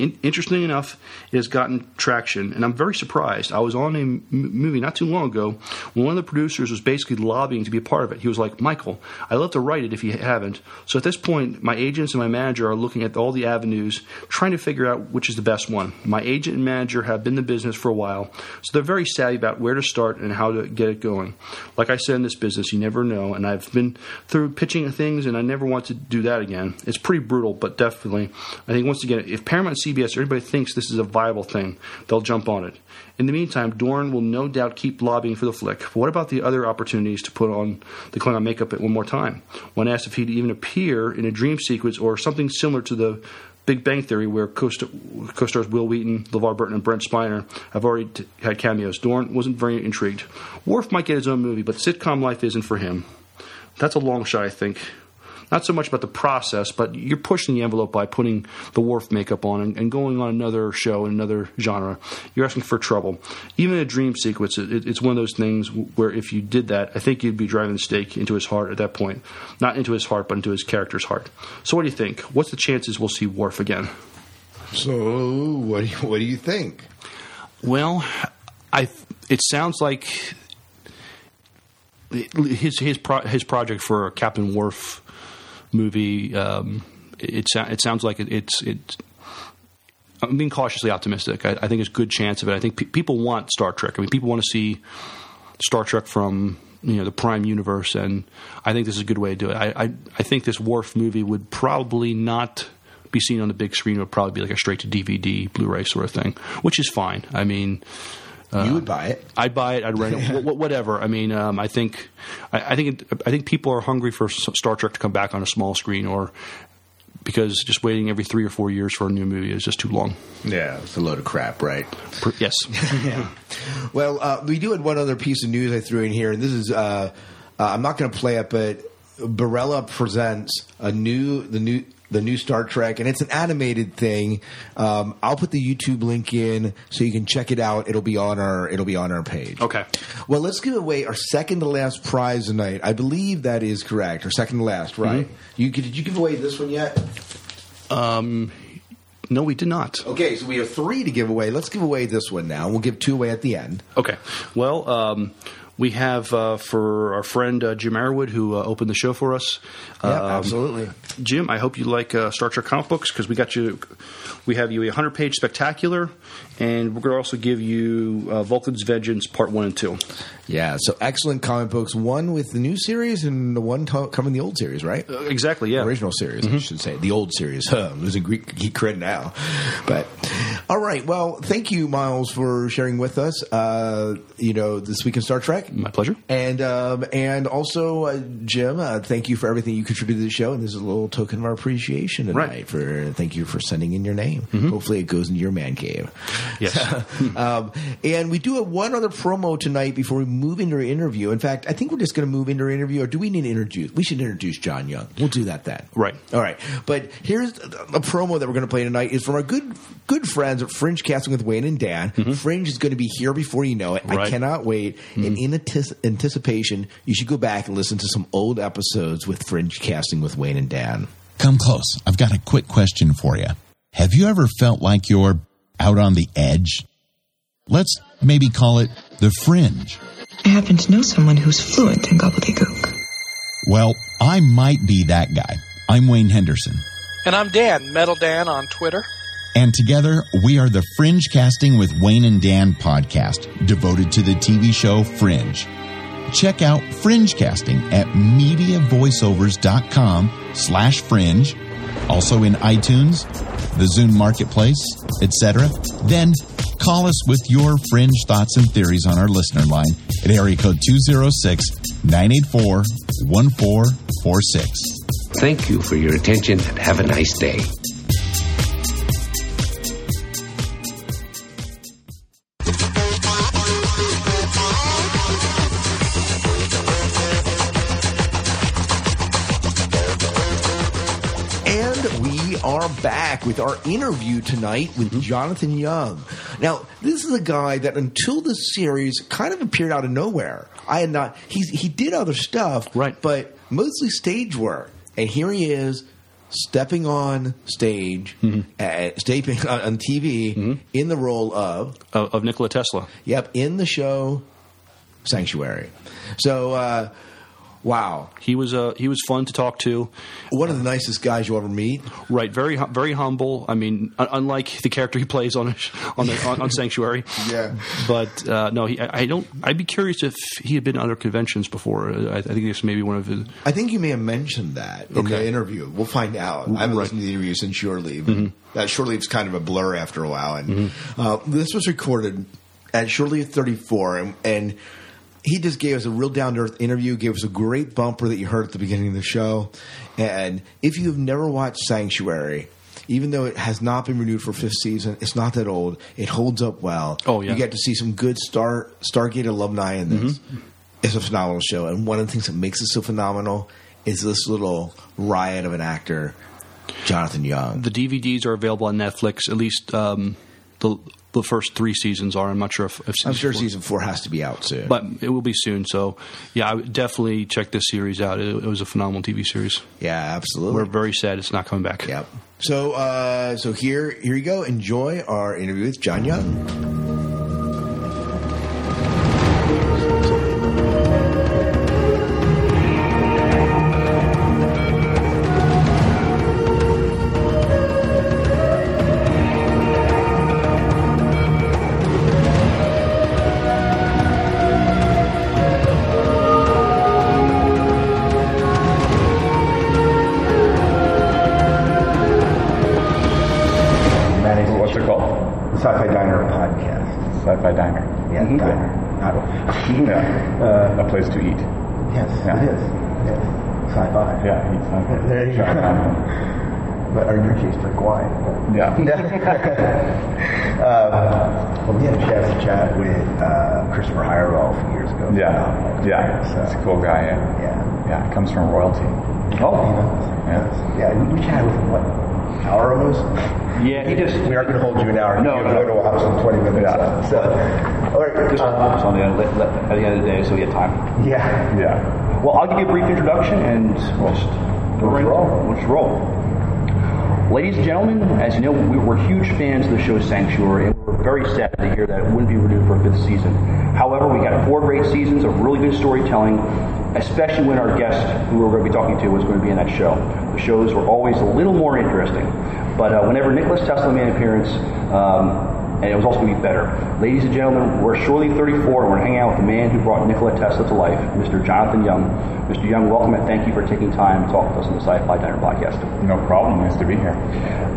In, interesting enough, it has gotten traction, and I'm very surprised. I was on a m- movie not too long ago when one of the producers was basically lobbying to be a part of it. He was like, "Michael, I'd love to write it if you haven't." So at this point, my agents and my manager are looking at all the avenues, trying to figure out which is the best one. My agent and manager have been in the business for a while, so they're very savvy about where to start and how to get it going. Like I said in this business, you never know, and I've been through pitching things, and I never want to do that again. It's pretty brutal, but definitely, I think once again, if Paramount CBS or anybody thinks this is a viable thing, they'll jump on it. In the meantime, Dorn will no doubt keep lobbying for the flick. But what about the other opportunities to put on the Klingon makeup at one more time? When asked if he'd even appear in a dream sequence or something similar to the Big Bang Theory, where co-stars Wil Wheaton, LeVar Burton, and Brent Spiner have already t- had cameos, Dorn wasn't very intrigued. Worf might get his own movie, but sitcom life isn't for him. That's a long shot, I think not so much about the process, but you're pushing the envelope by putting the Worf makeup on and, and going on another show in another genre. You're asking for trouble. Even a dream sequence, it, it's one of those things where if you did that, I think you'd be driving the stake into his heart at that point. Not into his heart, but into his character's heart. So, what do you think? What's the chances we'll see Worf again? So, what do you, what do you think? Well, I it sounds like his his pro, his project for Captain Worf movie. Um, it, it sounds like it, it's. I'm being cautiously optimistic. I, I think it's a good chance of it. I think pe- people want Star Trek. I mean, people want to see Star Trek from you know the Prime universe, and I think this is a good way to do it. I I, I think this Worf movie would probably not be seen on the big screen. It would probably be like a straight to DVD, Blu-ray sort of thing, which is fine. I mean, uh, you would buy it. I'd buy it. I'd rent it. whatever. I mean, um, I think, I, I think, it, I think people are hungry for Star Trek to come back on a small screen, or because just waiting every three or four years for a new movie is just too long. Yeah, it's a load of crap, right? Yes. yeah. Well, uh, we do have one other piece of news I threw in here, and this is uh, uh I'm not going to play it, but Barella presents a new the new the new Star Trek, and it's an animated thing. Um, I'll put the YouTube link in so you can check it out. It'll be on our it'll be on our page. Okay. Well, let's give away our second to last prize tonight. I believe that is correct, or second to last, right? Mm-hmm. You did you give away this one yet? Um. No, we did not. Okay, so we have three to give away. Let's give away this one now. We'll give two away at the end. Okay. Well, um, we have uh, for our friend uh, Jim Arrowood, who uh, opened the show for us. Yeah, um, absolutely. Jim, I hope you like uh, Star Trek comic books because we got you. We have you a hundred page spectacular, and we're going to also give you uh, Vulcan's Vengeance Part One and Two. Yeah, so excellent comic books. One with the new series and the one t- coming the old series, right? Uh, exactly. Yeah, original series. Mm-hmm. I should say the old series. Huh, I'm losing Greek geek cred now, but all right. Well, thank you, Miles, for sharing with us. you know, this week in Star Trek My pleasure. And um, and also, uh, Jim, uh, thank you for everything you contributed to the show, and this is a little token of our appreciation tonight. Right. For thank you for sending in your name. Mm-hmm. Hopefully, it goes into your man cave. Yes. um, and we do have one other promo tonight before we move into our interview. In fact, I think we're just going to move into our interview, or do we need to introduce? We should introduce John Young. We'll do that then. Right. All right. But here's a promo that we're going to play tonight is from our good good friends at Fringe Casting with Wayne and Dan. Mm-hmm. Fringe is going to be here before you know it. I cannot wait. Mm-hmm. And in antis- anticipation, you should go back and listen to some old episodes with Fringe Casting with Wayne and Dan. Come close. I've got a quick question for you. Have you ever felt like you're out on the edge? Let's maybe call it the fringe. I happen to know someone who's fluent in gobbledygook. Well, I might be that guy. I'm Wayne Henderson. And I'm Dan, Metal Dan on Twitter. And together, we are the Fringe Casting with Wayne and Dan podcast, devoted to the TV show Fringe. Check out Fringe Casting at mediavoiceovers.com slash fringe, also in iTunes, the Zune Marketplace, etc. Then call us with your fringe thoughts and theories on our listener line at area code 206-984-1446. Thank you for your attention and have a nice day. Are back with our interview tonight with Jonathon Young. Now, this is a guy that until this series kind of appeared out of nowhere. I had not. He's he did other stuff, right? But mostly stage work. And here he is, stepping on stage, uh, stepping on, on TV in the role of of, of Nikola Tesla. Yep, in the show Sanctuary. So, uh, wow, he was uh, he was fun to talk to. One of the nicest guys you'll ever meet. Right, very very humble. I mean, unlike the character he plays on on, the, on, on Sanctuary. Yeah, but uh, no, he, I, I don't. I'd be curious if he had been at other conventions before. Uh, I, I think this may be one of his. I think you may have mentioned that in the interview. We'll find out. I haven't Right. listened to the interview since Shore Leave. Mhm. That shore leave's kind of a blur after a while. And Mm-hmm. uh, this was recorded at shore leave 34, and, and he just gave us a real down to earth interview. Gave us a great bumper that you heard at the beginning of the show. And if you have never watched Sanctuary. Even though it has not been renewed for fifth season, it's not that old. It holds up well. Oh, yeah. You get to see some good Star Stargate alumni in this. It's a phenomenal show, and one of the things that makes it so phenomenal is this little riot of an actor, Jonathon Young. The DVDs are available on Netflix. At least um, the the first three seasons are. I'm not sure if, if I'm sure four- season four has to be out soon. but it will be soon. So yeah, I would definitely check this series out. It, it was a phenomenal TV series. Yeah, absolutely. We're very sad it's not coming back. Yep. So, uh, so here, here you go. Enjoy our interview with John Young. Place to eat. Yes, Yeah. it is. Yes. Sci-fi. Yeah, eat sci-fi. There you Sure. go. but or in your case, drink wine. Yeah. uh, well, we had a chance to chat with uh, Christopher Heyerdahl a few years ago. Yeah. Yeah. He's a cool guy. Yeah. Yeah. Yeah. He comes from royalty. Oh, he knows. Yeah. Yeah, we, we chatted with him, what, an hour almost? Yeah, he just. We aren't going to hold you an hour. No, you no. have to go to a house in 20 minutes. Yeah. So, all right. Just uh, on the end, let, let, at the end of the day, so we have time. yeah. Yeah. Well, I'll give you a brief introduction and we'll just go right roll. We'll just roll. Ladies and gentlemen, as you know, we were huge fans of the show Sanctuary, and we're very sad to hear that it wouldn't be renewed for a fifth season. However, we got four great seasons of really good storytelling, especially when our guest, who we we're going to be talking to, was going to be in that show. The shows were always a little more interesting. But uh, whenever Nicholas Tesla made an appearance, um, and it was also going to be better. Ladies and gentlemen, we're Shore Leave 34, and we're hanging out with the man who brought Nikola Tesla to life, Mr. Jonathon Young. Mr. Young, welcome and thank you for taking time to talk with us on the Sci-Fi Diner podcast. No problem. Nice to be here.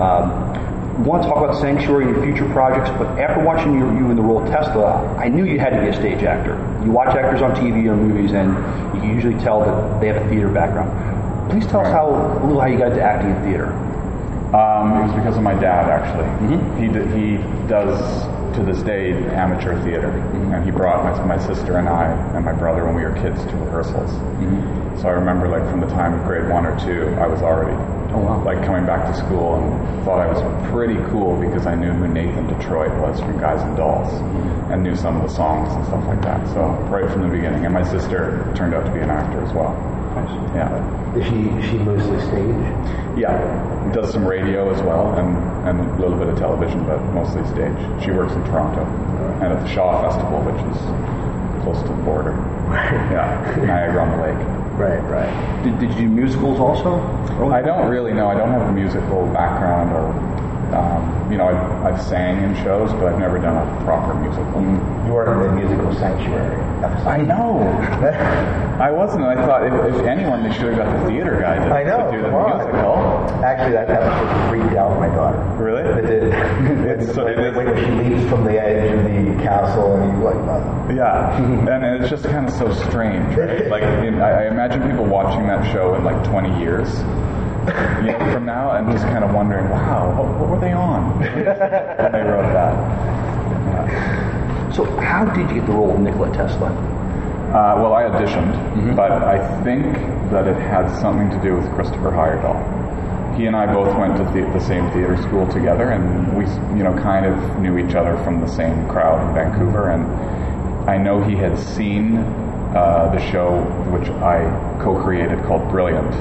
Um, want to talk about Sanctuary and your future projects, but after watching you, you in the role of Tesla, I knew you had to be a stage actor. You watch actors on TV or movies, and you can usually tell that they have a theater background. Please tell us how a little how you got into acting in theater. Um, it was because of my dad, actually. Mm-hmm. He d- he does to this day amateur theater, mm-hmm. and he brought my, my sister and I and my brother when we were kids to rehearsals. Mm-hmm. So I remember, like from the time of grade one or two, I was already oh, like coming back to school and thought I was pretty cool because I knew who Nathan Detroit was from Guys and Dolls, and knew some of the songs and stuff like that. So right from the beginning, and my sister turned out to be an actor as well. Yeah. Is she is she mostly stage? Yeah, does some radio as well and, and a little bit of television, but mostly stage. She works in Toronto and at the Shaw Festival, which is close to the border. yeah, Niagara on the Lake. Right, right. Did, did you do musicals also? I don't really know. I don't have a musical background or, um, you know, I've, I've sang in shows, but I've never done a proper musical. You were in the musical Sanctuary episode. I know. I wasn't. I thought if, if anyone, they should have got the theater guy to, I know. to do the on. musical. Actually, that episode freaked out my daughter. Really? It did. It's- when, it is- when she leaps from the edge of the castle, and he's like, uh, Yeah, and it's just kind of so strange, right? Like, in, I, I imagine people watching that show in like 20 years, you know, from now, and just kind of wondering, wow, what, what were they on when they wrote that? So, how did you get the role of Nikola Tesla? Uh, well, I auditioned, but I think that it had something to do with Christopher Heyerdahl. He and I both went to the, the same theater school together, and we, you know, kind of knew each other from the same crowd in Vancouver. And I know he had seen uh, the show which I co-created called Brilliant,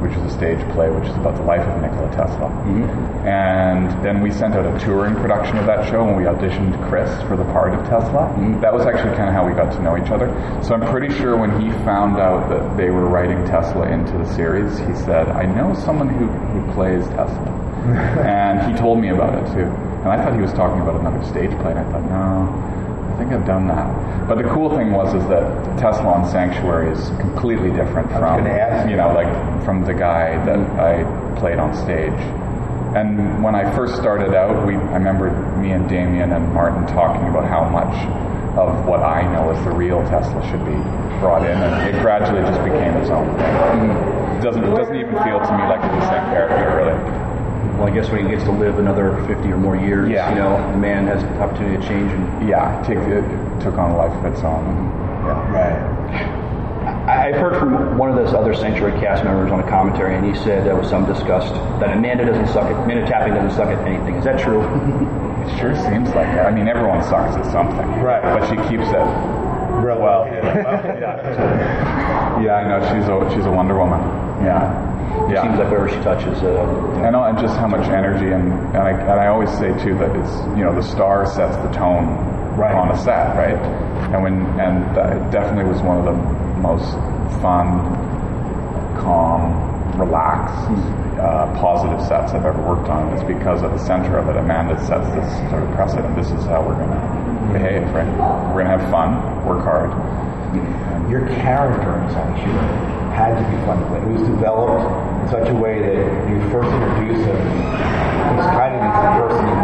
which is a stage play which is about the life of Nikola Tesla. Mm-hmm. And then we sent out a touring production of that show, and we auditioned Chris for the part of Tesla. Mm-hmm. That was actually kind of how we got to know each other. So I'm pretty sure when he found out that they were writing Tesla into the series, he said, "I know someone who, who plays Tesla," and he told me about it too. And I thought he was talking about another stage play, and I thought, no. I think I've done that. But the cool thing was is that Tesla on Sanctuary is completely different from you know like from the guy that I played on stage. And when I first started out, we I remember me and Damian and Martin talking about how much of what I know as the real Tesla should be brought in, and it gradually just became its own thing. It doesn't it doesn't even feel to me like it's the same character really. Well, I guess when he gets to live another 50 or more years, Yeah. you know, the man has the opportunity to change. And Yeah, take, it took on a life of its own. Yeah. Right. I- I've heard from one of those other Sanctuary cast members on a commentary, and he said there was some disgust that Amanda doesn't suck at Amanda Tapping doesn't suck at anything. Is that true? It sure seems like that. I mean, everyone sucks at something. Right. But she keeps it real well. yeah. yeah, I know. She's a she's a Wonder Woman. Yeah. Yeah. Seems like wherever she touches, uh, I know, and just how much energy, and and I, and I always say too that it's you know the star sets the tone right. on a set, right? And when and it definitely was one of the most fun, calm, relaxed, uh, positive sets I've ever worked on. It's because at the center of it, Amanda sets this sort of precedent. This is how we're going to behave, right? We're going to have fun, work hard. Your character in Sanctuary had to be fun to play. It was developed in such a way that you first introduce him, he's kind of this person in.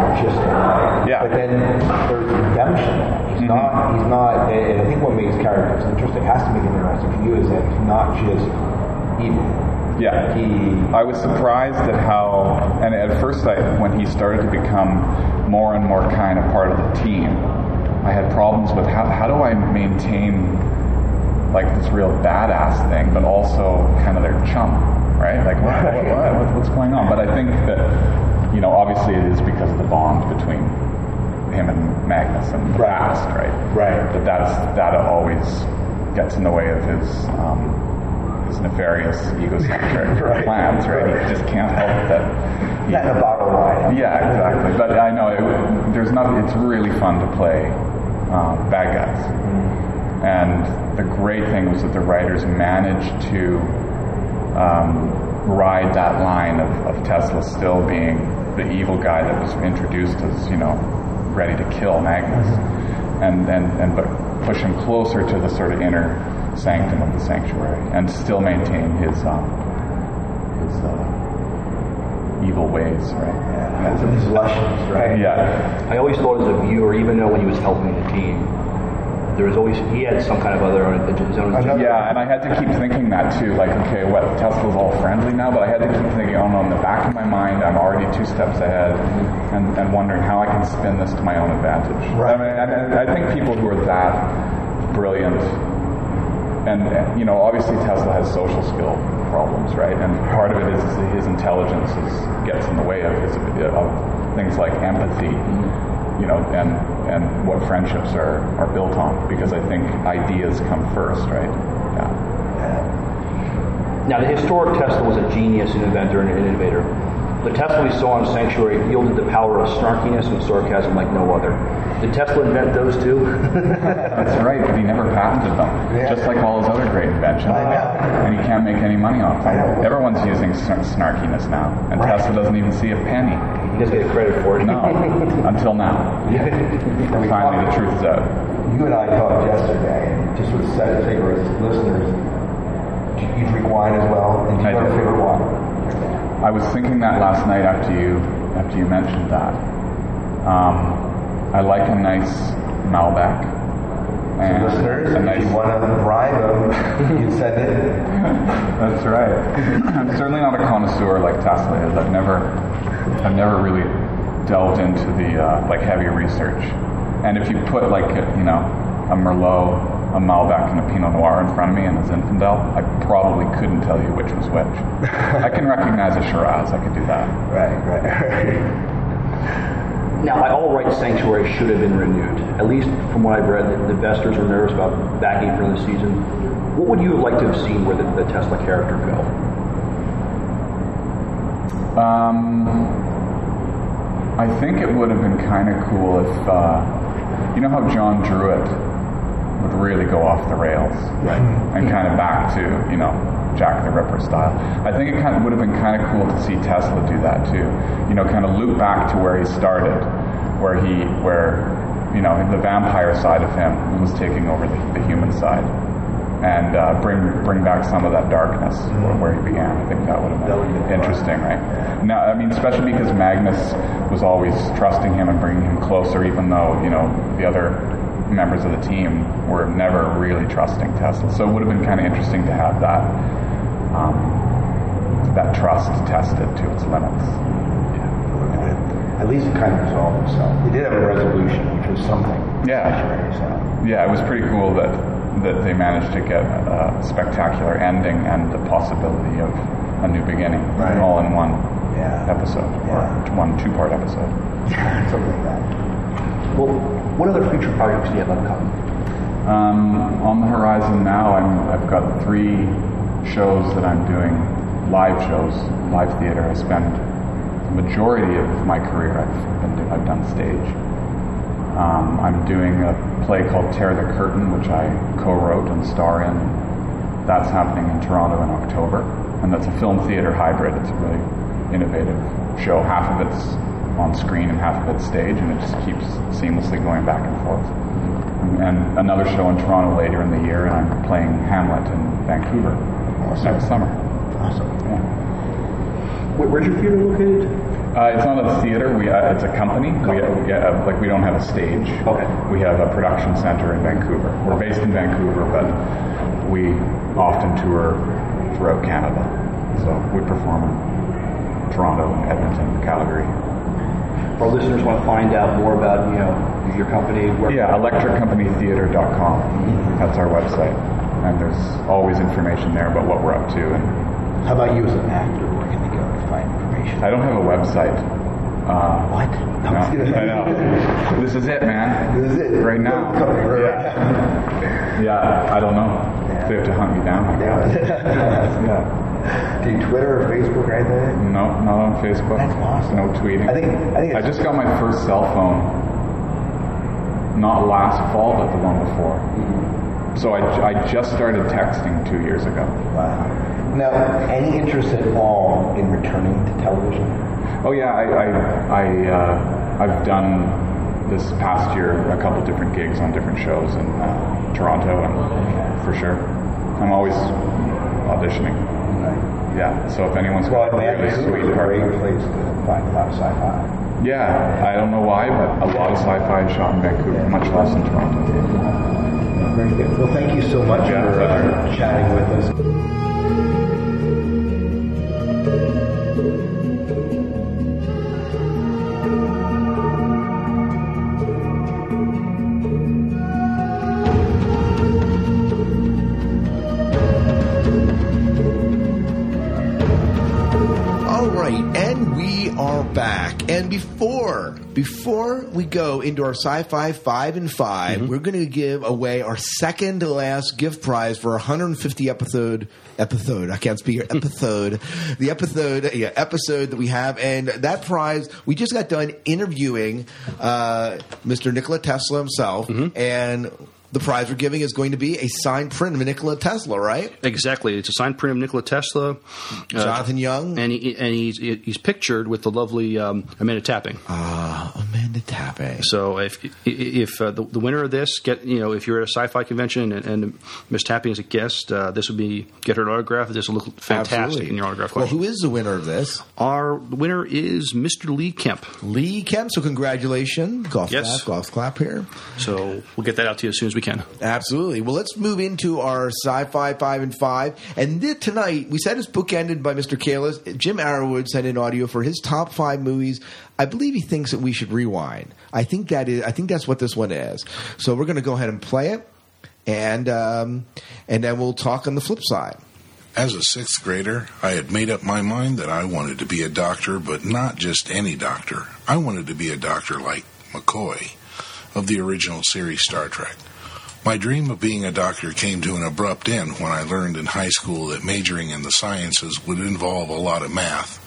Yeah. But then there's redemption. He's mm-hmm. not. He's not. And I think what makes characters interesting has to make it interesting for you is that he's not just evil. Yeah, he. I was surprised at how, and at first, I when he started to become more and more kind of part of the team, I had problems with how how do I maintain like this real badass thing, but also kind of their chum, right? Like what, what, what, what's going on? But I think that you know, obviously, it is because of the bond between him and Magnus and the past, right? Right. That that's that always gets in the way of his. Um, his nefarious, egocentric plans, right? He just can't help that. Not in a bottle of wine. Yeah, exactly. But I know it, there's nothing. It's really fun to play um, bad guys. And the great thing was that the writers managed to um, ride that line of, of Tesla still being the evil guy that was introduced as, you know, ready to kill Magnus, and and and but push him closer to the sort of inner sanctum of the sanctuary, and still maintain his um, his uh, evil ways, right? Yeah, of these lushes, right? Yeah. I always thought as a viewer, even though when he was helping the team, there was always he had some kind of other his own agenda. Yeah, and I had to keep thinking that too. Like, okay, what Tesla's all friendly now, but I had to keep thinking, oh no, in the back of my mind, I'm already two steps ahead, and, and wondering how I can spin this to my own advantage. Right. I mean, and, and I think people who are that brilliant, and you know, obviously Tesla has social skill problems, right? And part of it is, is his intelligence is, gets in the way of his of things like empathy mm-hmm. You know, and and what friendships are, are built on because I think ideas come first, right? Yeah. Now, the historic Tesla was a genius, an inventor, and an innovator. The Tesla we saw in Sanctuary yielded the power of snarkiness and sarcasm like no other. Did Tesla invent those too? That's right, but he never patented them. Yeah. Just like all his other great inventions. And he can't make any money off them. Everyone's using snarkiness now, and Right. Tesla doesn't even see a penny. He doesn't get credit for it. No, until now. Finally, the truth is out. You and I talked yesterday, and just sort of set the table as listeners. Do you drink wine as well? And do you have a favorite wine? I was thinking that last night after you after you mentioned that. Um, I like a nice Malbec. And listeners, a if you want to bribe them, you send it. That's right. I'm certainly not a connoisseur like Tesla is. I've never, I've never really delved into the uh, like heavy research. And if you put like a, you know a Merlot, a Malbec, and a Pinot Noir in front of me and a Zinfandel, I probably couldn't tell you which was which. I can recognize a Shiraz. I could do that. Right, right. Now, by all rights, Sanctuary should have been renewed. At least from what I've read, the, the investors were nervous about backing for the season. What would you have liked to have seen where the, the Tesla character go? Um, I think it would have been kind of cool if, uh, you know how John Druitt would really go off the rails, right? And kind of back to, you know, Jack the Ripper style. I think it kind of would have been kind of cool to see Tesla do that too. You know, kind of loop back to where he started, where he, where, you know, the vampire side of him was taking over the, the human side. And uh, bring bring back some of that darkness where, where he began. I think that would have been interesting, right? Now, I mean, especially because Magnus was always trusting him and bringing him closer, even though you know the other members of the team were never really trusting Tesla. So it would have been kind of interesting to have that um, that trust tested to its limits. At least it kind of resolved itself. They did have a resolution, which was something. Yeah. So. Yeah, it was pretty cool that that they managed to get a spectacular ending and the possibility of a new beginning, Right. all in one Yeah. episode or one two-part episode. Something like that. Well, what other future projects do you have upcoming? Um, on the horizon now, I'm, I've got three shows that I'm doing, live shows, live theater. I spend the majority of my career I've been I've done stage. Um, I'm doing a play called Tear the Curtain, which I co-wrote and star in. That's happening in Toronto in October, and that's a film theater hybrid. It's a really innovative show. Half of it's on screen and half of it's stage, and it just keeps seamlessly going back and forth. And another show in Toronto later in the year, and I'm playing Hamlet in Vancouver next summer. Awesome. Yeah. Where, where's your theater located? Uh, it's not a theater. We uh, it's a company. We, we uh, like we don't have a stage. Okay. We have a production center in Vancouver. We're based in Vancouver, but we often tour throughout Canada. So we perform in Toronto, Edmonton, Calgary. If our listeners want to find out more about, you know, your company, where Yeah, electriccompanytheater.com. That's our website, and there's always information there about what we're up to. And How about you as an actor? Where can they go to find information? I don't have a website. Uh, What? No, I know. This is it, man. This is it. Right now. Yeah. Yeah, I don't know. They have to hunt me down. Guess. yeah. Do you Twitter or Facebook or anything? No, not on Facebook. That's awesome. No tweeting. I think I think I just got my first cell phone. Not last fall, but the one before. So I, I just started texting two years ago. wow. Now, any interest at all in television? Oh yeah, I I, I uh, I've done this past year a couple different gigs on different shows in uh, Toronto, and for sure, I'm always auditioning. Yeah. So if anyone's Well, got a really sweet is a great place to find a lot of sci-fi. yeah, I don't know why, but a lot of sci-fi is shot in Vancouver, much less in Toronto. Very good. Well, thank you so much Yeah, for uh, chatting with us. Back. And before before we go into our sci-fi five and 5 we're going to give away our second to last gift prize for 150 episode episode. I can't speak here. Episode, the episode, yeah, episode that we have, and that prize we just got done interviewing uh, Mr. Nikola Tesla himself, and. The prize we're giving is going to be a signed print of Nikola Tesla, right? Exactly. It's a signed print of Nikola Tesla. uh, Jonathon Young. And, he, and he's, he's pictured with the lovely um, Amanda Tapping. Ah, Amanda Tapping. So if if uh, the, the winner of this get you know if you're at a sci-fi convention and, and Miss Tapping is a guest, uh, this would be get her autograph. This will look fantastic Absolutely. in your autograph Well, collection. who is the winner of this? Our winner is Mr. Lee Kemp. Lee Kemp. So congratulations, golf Yes. clap, golf clap here. So we'll get that out to you as soon as we can. Absolutely. Well, let's move into our sci-fi five and five. And th- tonight we said it's bookended by Mr. Kahless. Jim Arrowwood sent in audio for his top five movies. I believe he thinks that we should rewind. I think that is. I think that's what this one is. So we're going to go ahead and play it, and um, and then we'll talk on the flip side. As a sixth grader, I had made up my mind that I wanted to be a doctor, but not just any doctor. I wanted to be a doctor like McCoy of the original series Star Trek. My dream of being a doctor came to an abrupt end when I learned in high school that majoring in the sciences would involve a lot of math.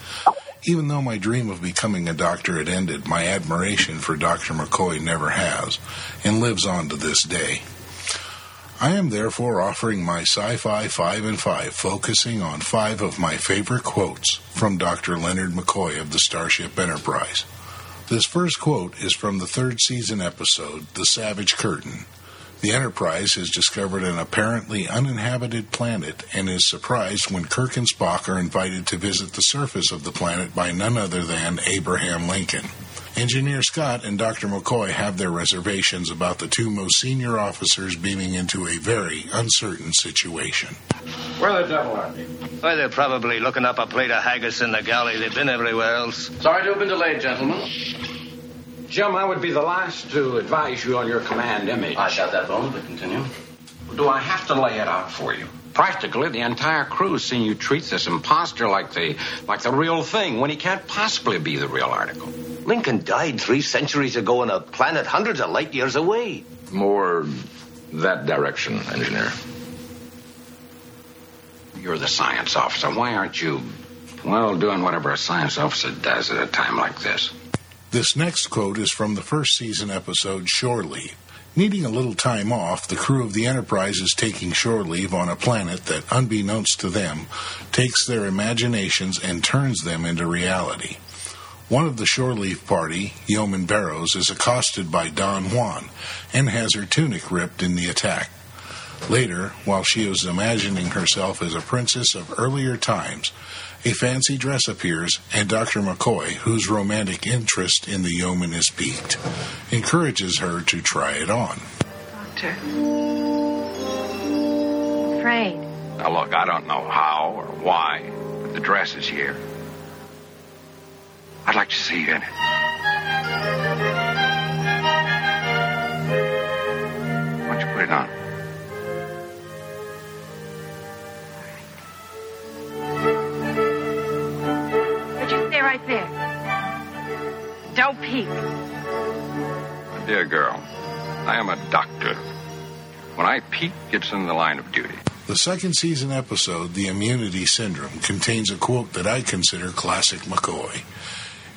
Even though my dream of becoming a doctor had ended, my admiration for Dr. McCoy never has, and lives on to this day. I am therefore offering my Sci Fi 5 and 5, focusing on five of my favorite quotes from Dr. Leonard McCoy of the Starship Enterprise. This first quote is from the third season episode, The Savage Curtain. The Enterprise has discovered an apparently uninhabited planet and is surprised when Kirk and Spock are invited to visit the surface of the planet by none other than Abraham Lincoln. Engineer Scott and Dr. McCoy have their reservations about the two most senior officers beaming into a very uncertain situation. Where the devil are they? Why, they're probably looking up a plate of haggis in the galley. They've been everywhere else. Sorry to have been delayed, gentlemen. Jim, I would be the last to advise you on your command image. I got that bone, but continue. Do I have to lay it out for you? Practically, the entire crew's seen you treat this imposter like the like the real thing when he can't possibly be the real article. Lincoln died three centuries ago on a planet hundreds of light years away. More that direction, engineer. You're the science officer. Why aren't you, well, doing whatever a science officer does at a time like this? This next quote is from the first season episode Shore Leave. Needing a little time off, the crew of the Enterprise is taking shore leave on a planet that, unbeknownst to them, takes their imaginations and turns them into reality. One of the shore leave party, Yeoman Barrows, is accosted by Don Juan and has her tunic ripped in the attack. Later, while she is imagining herself as a princess of earlier times, a fancy dress appears, and Dr. McCoy, whose romantic interest in the yeoman is piqued, encourages her to try it on. Doctor. Afraid. Now, look, I don't know how or why, but the dress is here. I'd like to see you in it. Why don't you put it on? Stay right there. Don't peek. My dear girl, I am a doctor. When I peek, it's in the line of duty. The second season episode, The Immunity Syndrome, contains a quote that I consider classic McCoy.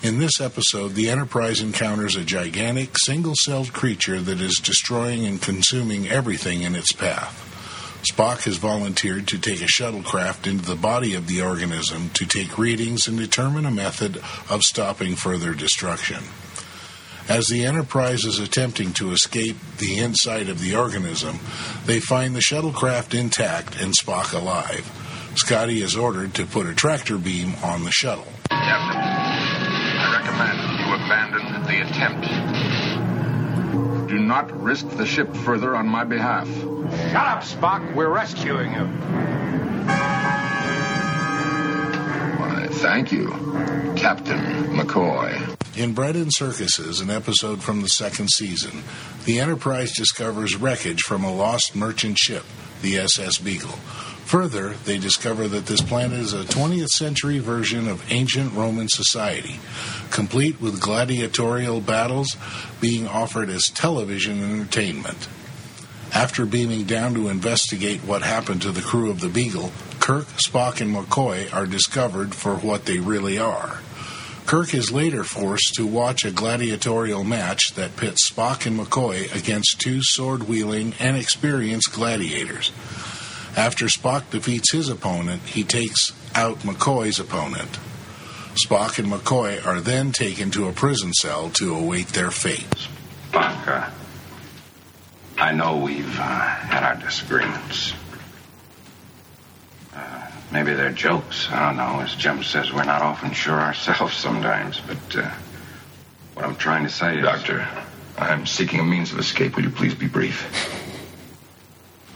In this episode, the Enterprise encounters a gigantic, single celled creature that is destroying and consuming everything in its path. Spock has volunteered to take a shuttlecraft into the body of the organism to take readings and determine a method of stopping further destruction. As the Enterprise is attempting to escape the inside of the organism, they find the shuttlecraft intact and Spock alive. Scotty is ordered to put a tractor beam on the shuttle. Captain, I recommend you abandon the attempt. Do not risk the ship further on my behalf. Shut up, Spock. We're rescuing you. Why, thank you, Captain McCoy. In Bread and Circuses, an episode from the second season, the Enterprise discovers wreckage from a lost merchant ship, the SS Beagle. Further, they discover that this planet is a 20th century version of ancient Roman society, complete with gladiatorial battles being offered as television entertainment. After beaming down to investigate what happened to the crew of the Beagle, Kirk, Spock, and McCoy are discovered for what they really are. Kirk is later forced to watch a gladiatorial match that pits Spock and McCoy against two sword wielding and experienced gladiators. After Spock defeats his opponent, he takes out McCoy's opponent. Spock and McCoy are then taken to a prison cell to await their fate. Spock, uh, I know we've uh, had our disagreements. Uh, maybe they're jokes. I don't know. As Jim says, we're not often sure ourselves sometimes. But uh, what I'm trying to say is. Doctor, I'm seeking a means of escape. Will you please be brief?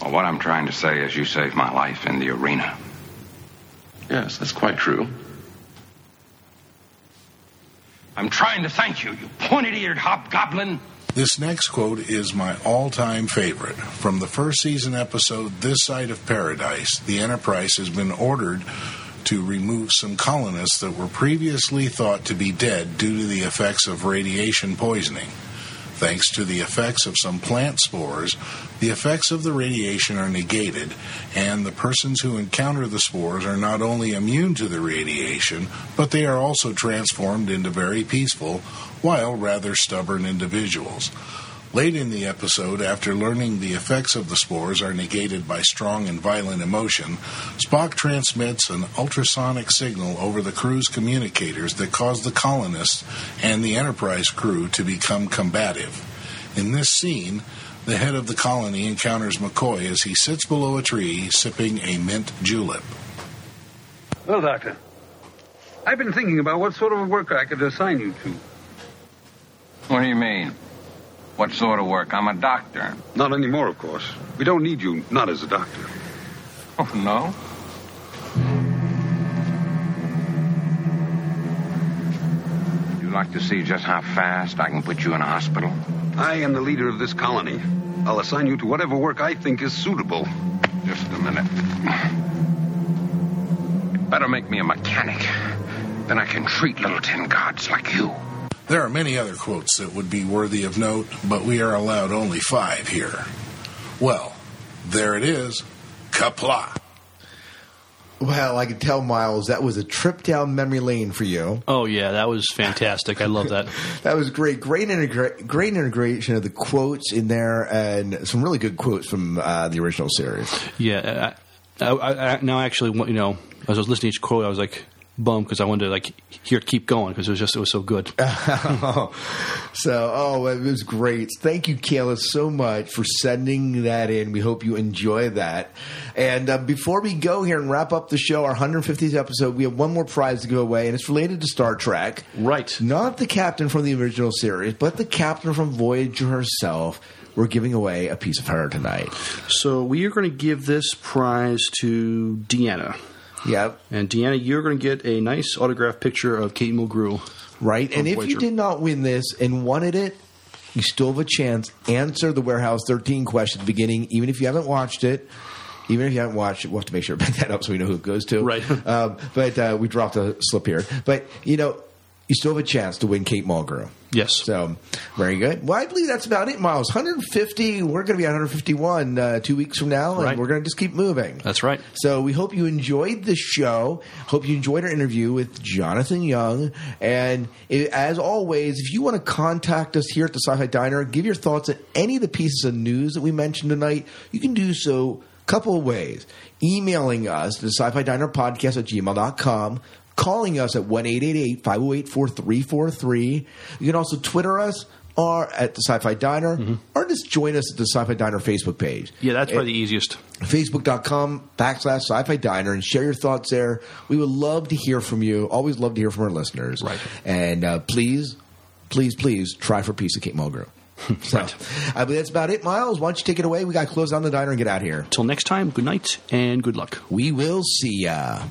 Well, what I'm trying to say is you saved my life in the arena. Yes, that's quite true. I'm trying to thank you, you pointed eared hobgoblin. This next quote is my all time favorite. From the first season episode, This Side of Paradise, the Enterprise has been ordered to remove some colonists that were previously thought to be dead due to the effects of radiation poisoning. Thanks to the effects of some plant spores, the effects of the radiation are negated, and the persons who encounter the spores are not only immune to the radiation, but they are also transformed into very peaceful, while rather stubborn individuals. Late in the episode, after learning the effects of the spores are negated by strong and violent emotion, Spock transmits an ultrasonic signal over the crew's communicators that cause the colonists and the Enterprise crew to become combative. In this scene, the head of the colony encounters McCoy as he sits below a tree sipping a mint julep. Well, Doctor, I've been thinking about what sort of work I could assign you to. What do you mean? What sort of work? I'm a doctor. Not anymore, of course. We don't need you, not as a doctor. Oh, no? Would You'd like to see just how fast I can put you in a hospital? I am the leader of this colony. I'll assign you to whatever work I think is suitable. Just a minute. Better make me a mechanic. Then I can treat little tin gods like you. There are many other quotes that would be worthy of note, but we are allowed only five here. Well, there it is. Qapla'. Well, I can tell, Miles, that was a trip down memory lane for you. Oh yeah, that was fantastic. I love that. that was great. Great, integra- great integration of the quotes in there, and some really good quotes from uh, the original series. Yeah, I, I, I, now actually, you know, as I was listening to each quote, I was like bummed because I wanted to like hear it keep going because it was just it was so good. so oh, it was great. Thank you, Kayla, so much for sending that in. We hope you enjoy that. And uh, before we go here and wrap up the show, our 150th episode, we have one more prize to go away, and it's related to Star Trek. Right. Not the captain from the original series, but the captain from Voyager herself. We're giving away a piece of her tonight. So we are going to give this prize to Deanna. Yep. And Deanna, you're going to get a nice autographed picture of Kate Mulgrew. Right. And if Voyager. you did not win this and wanted it, you still have a chance. Answer the Warehouse 13 question at the beginning, even if you haven't watched it. Even if you haven't watched it, we'll have to make sure to pick that up so we know who it goes to. Right. um, but uh, we dropped a slip here. But, you know, you still have a chance to win Kate Mulgrew. Yes. So, very good. Well, I believe that's about it, Miles. 150. We're going to be at 151 uh, two weeks from now, and right. we're going to just keep moving. That's right. So, we hope you enjoyed the show. Hope you enjoyed our interview with Jonathon Young. And it, as always, if you want to contact us here at the Sci Fi Diner, give your thoughts on any of the pieces of news that we mentioned tonight, you can do so a couple of ways. Emailing us to sci fi diner podcast at gmail.com calling us at 1 508 4343. You can also Twitter us, or at the Sci Fi Diner, or just join us at the Sci Fi Diner Facebook page. Yeah, that's probably the easiest. Facebook.com backslash sci fi diner and share your thoughts there. We would love to hear from you. Always love to hear from our listeners. Right. And uh, please, please, please try for peace at Kate Mulgrew. So, I believe that's about it, Miles. Why don't you take it away? We got to close down the diner and get out of here. Till next time, good night and good luck. We will see ya.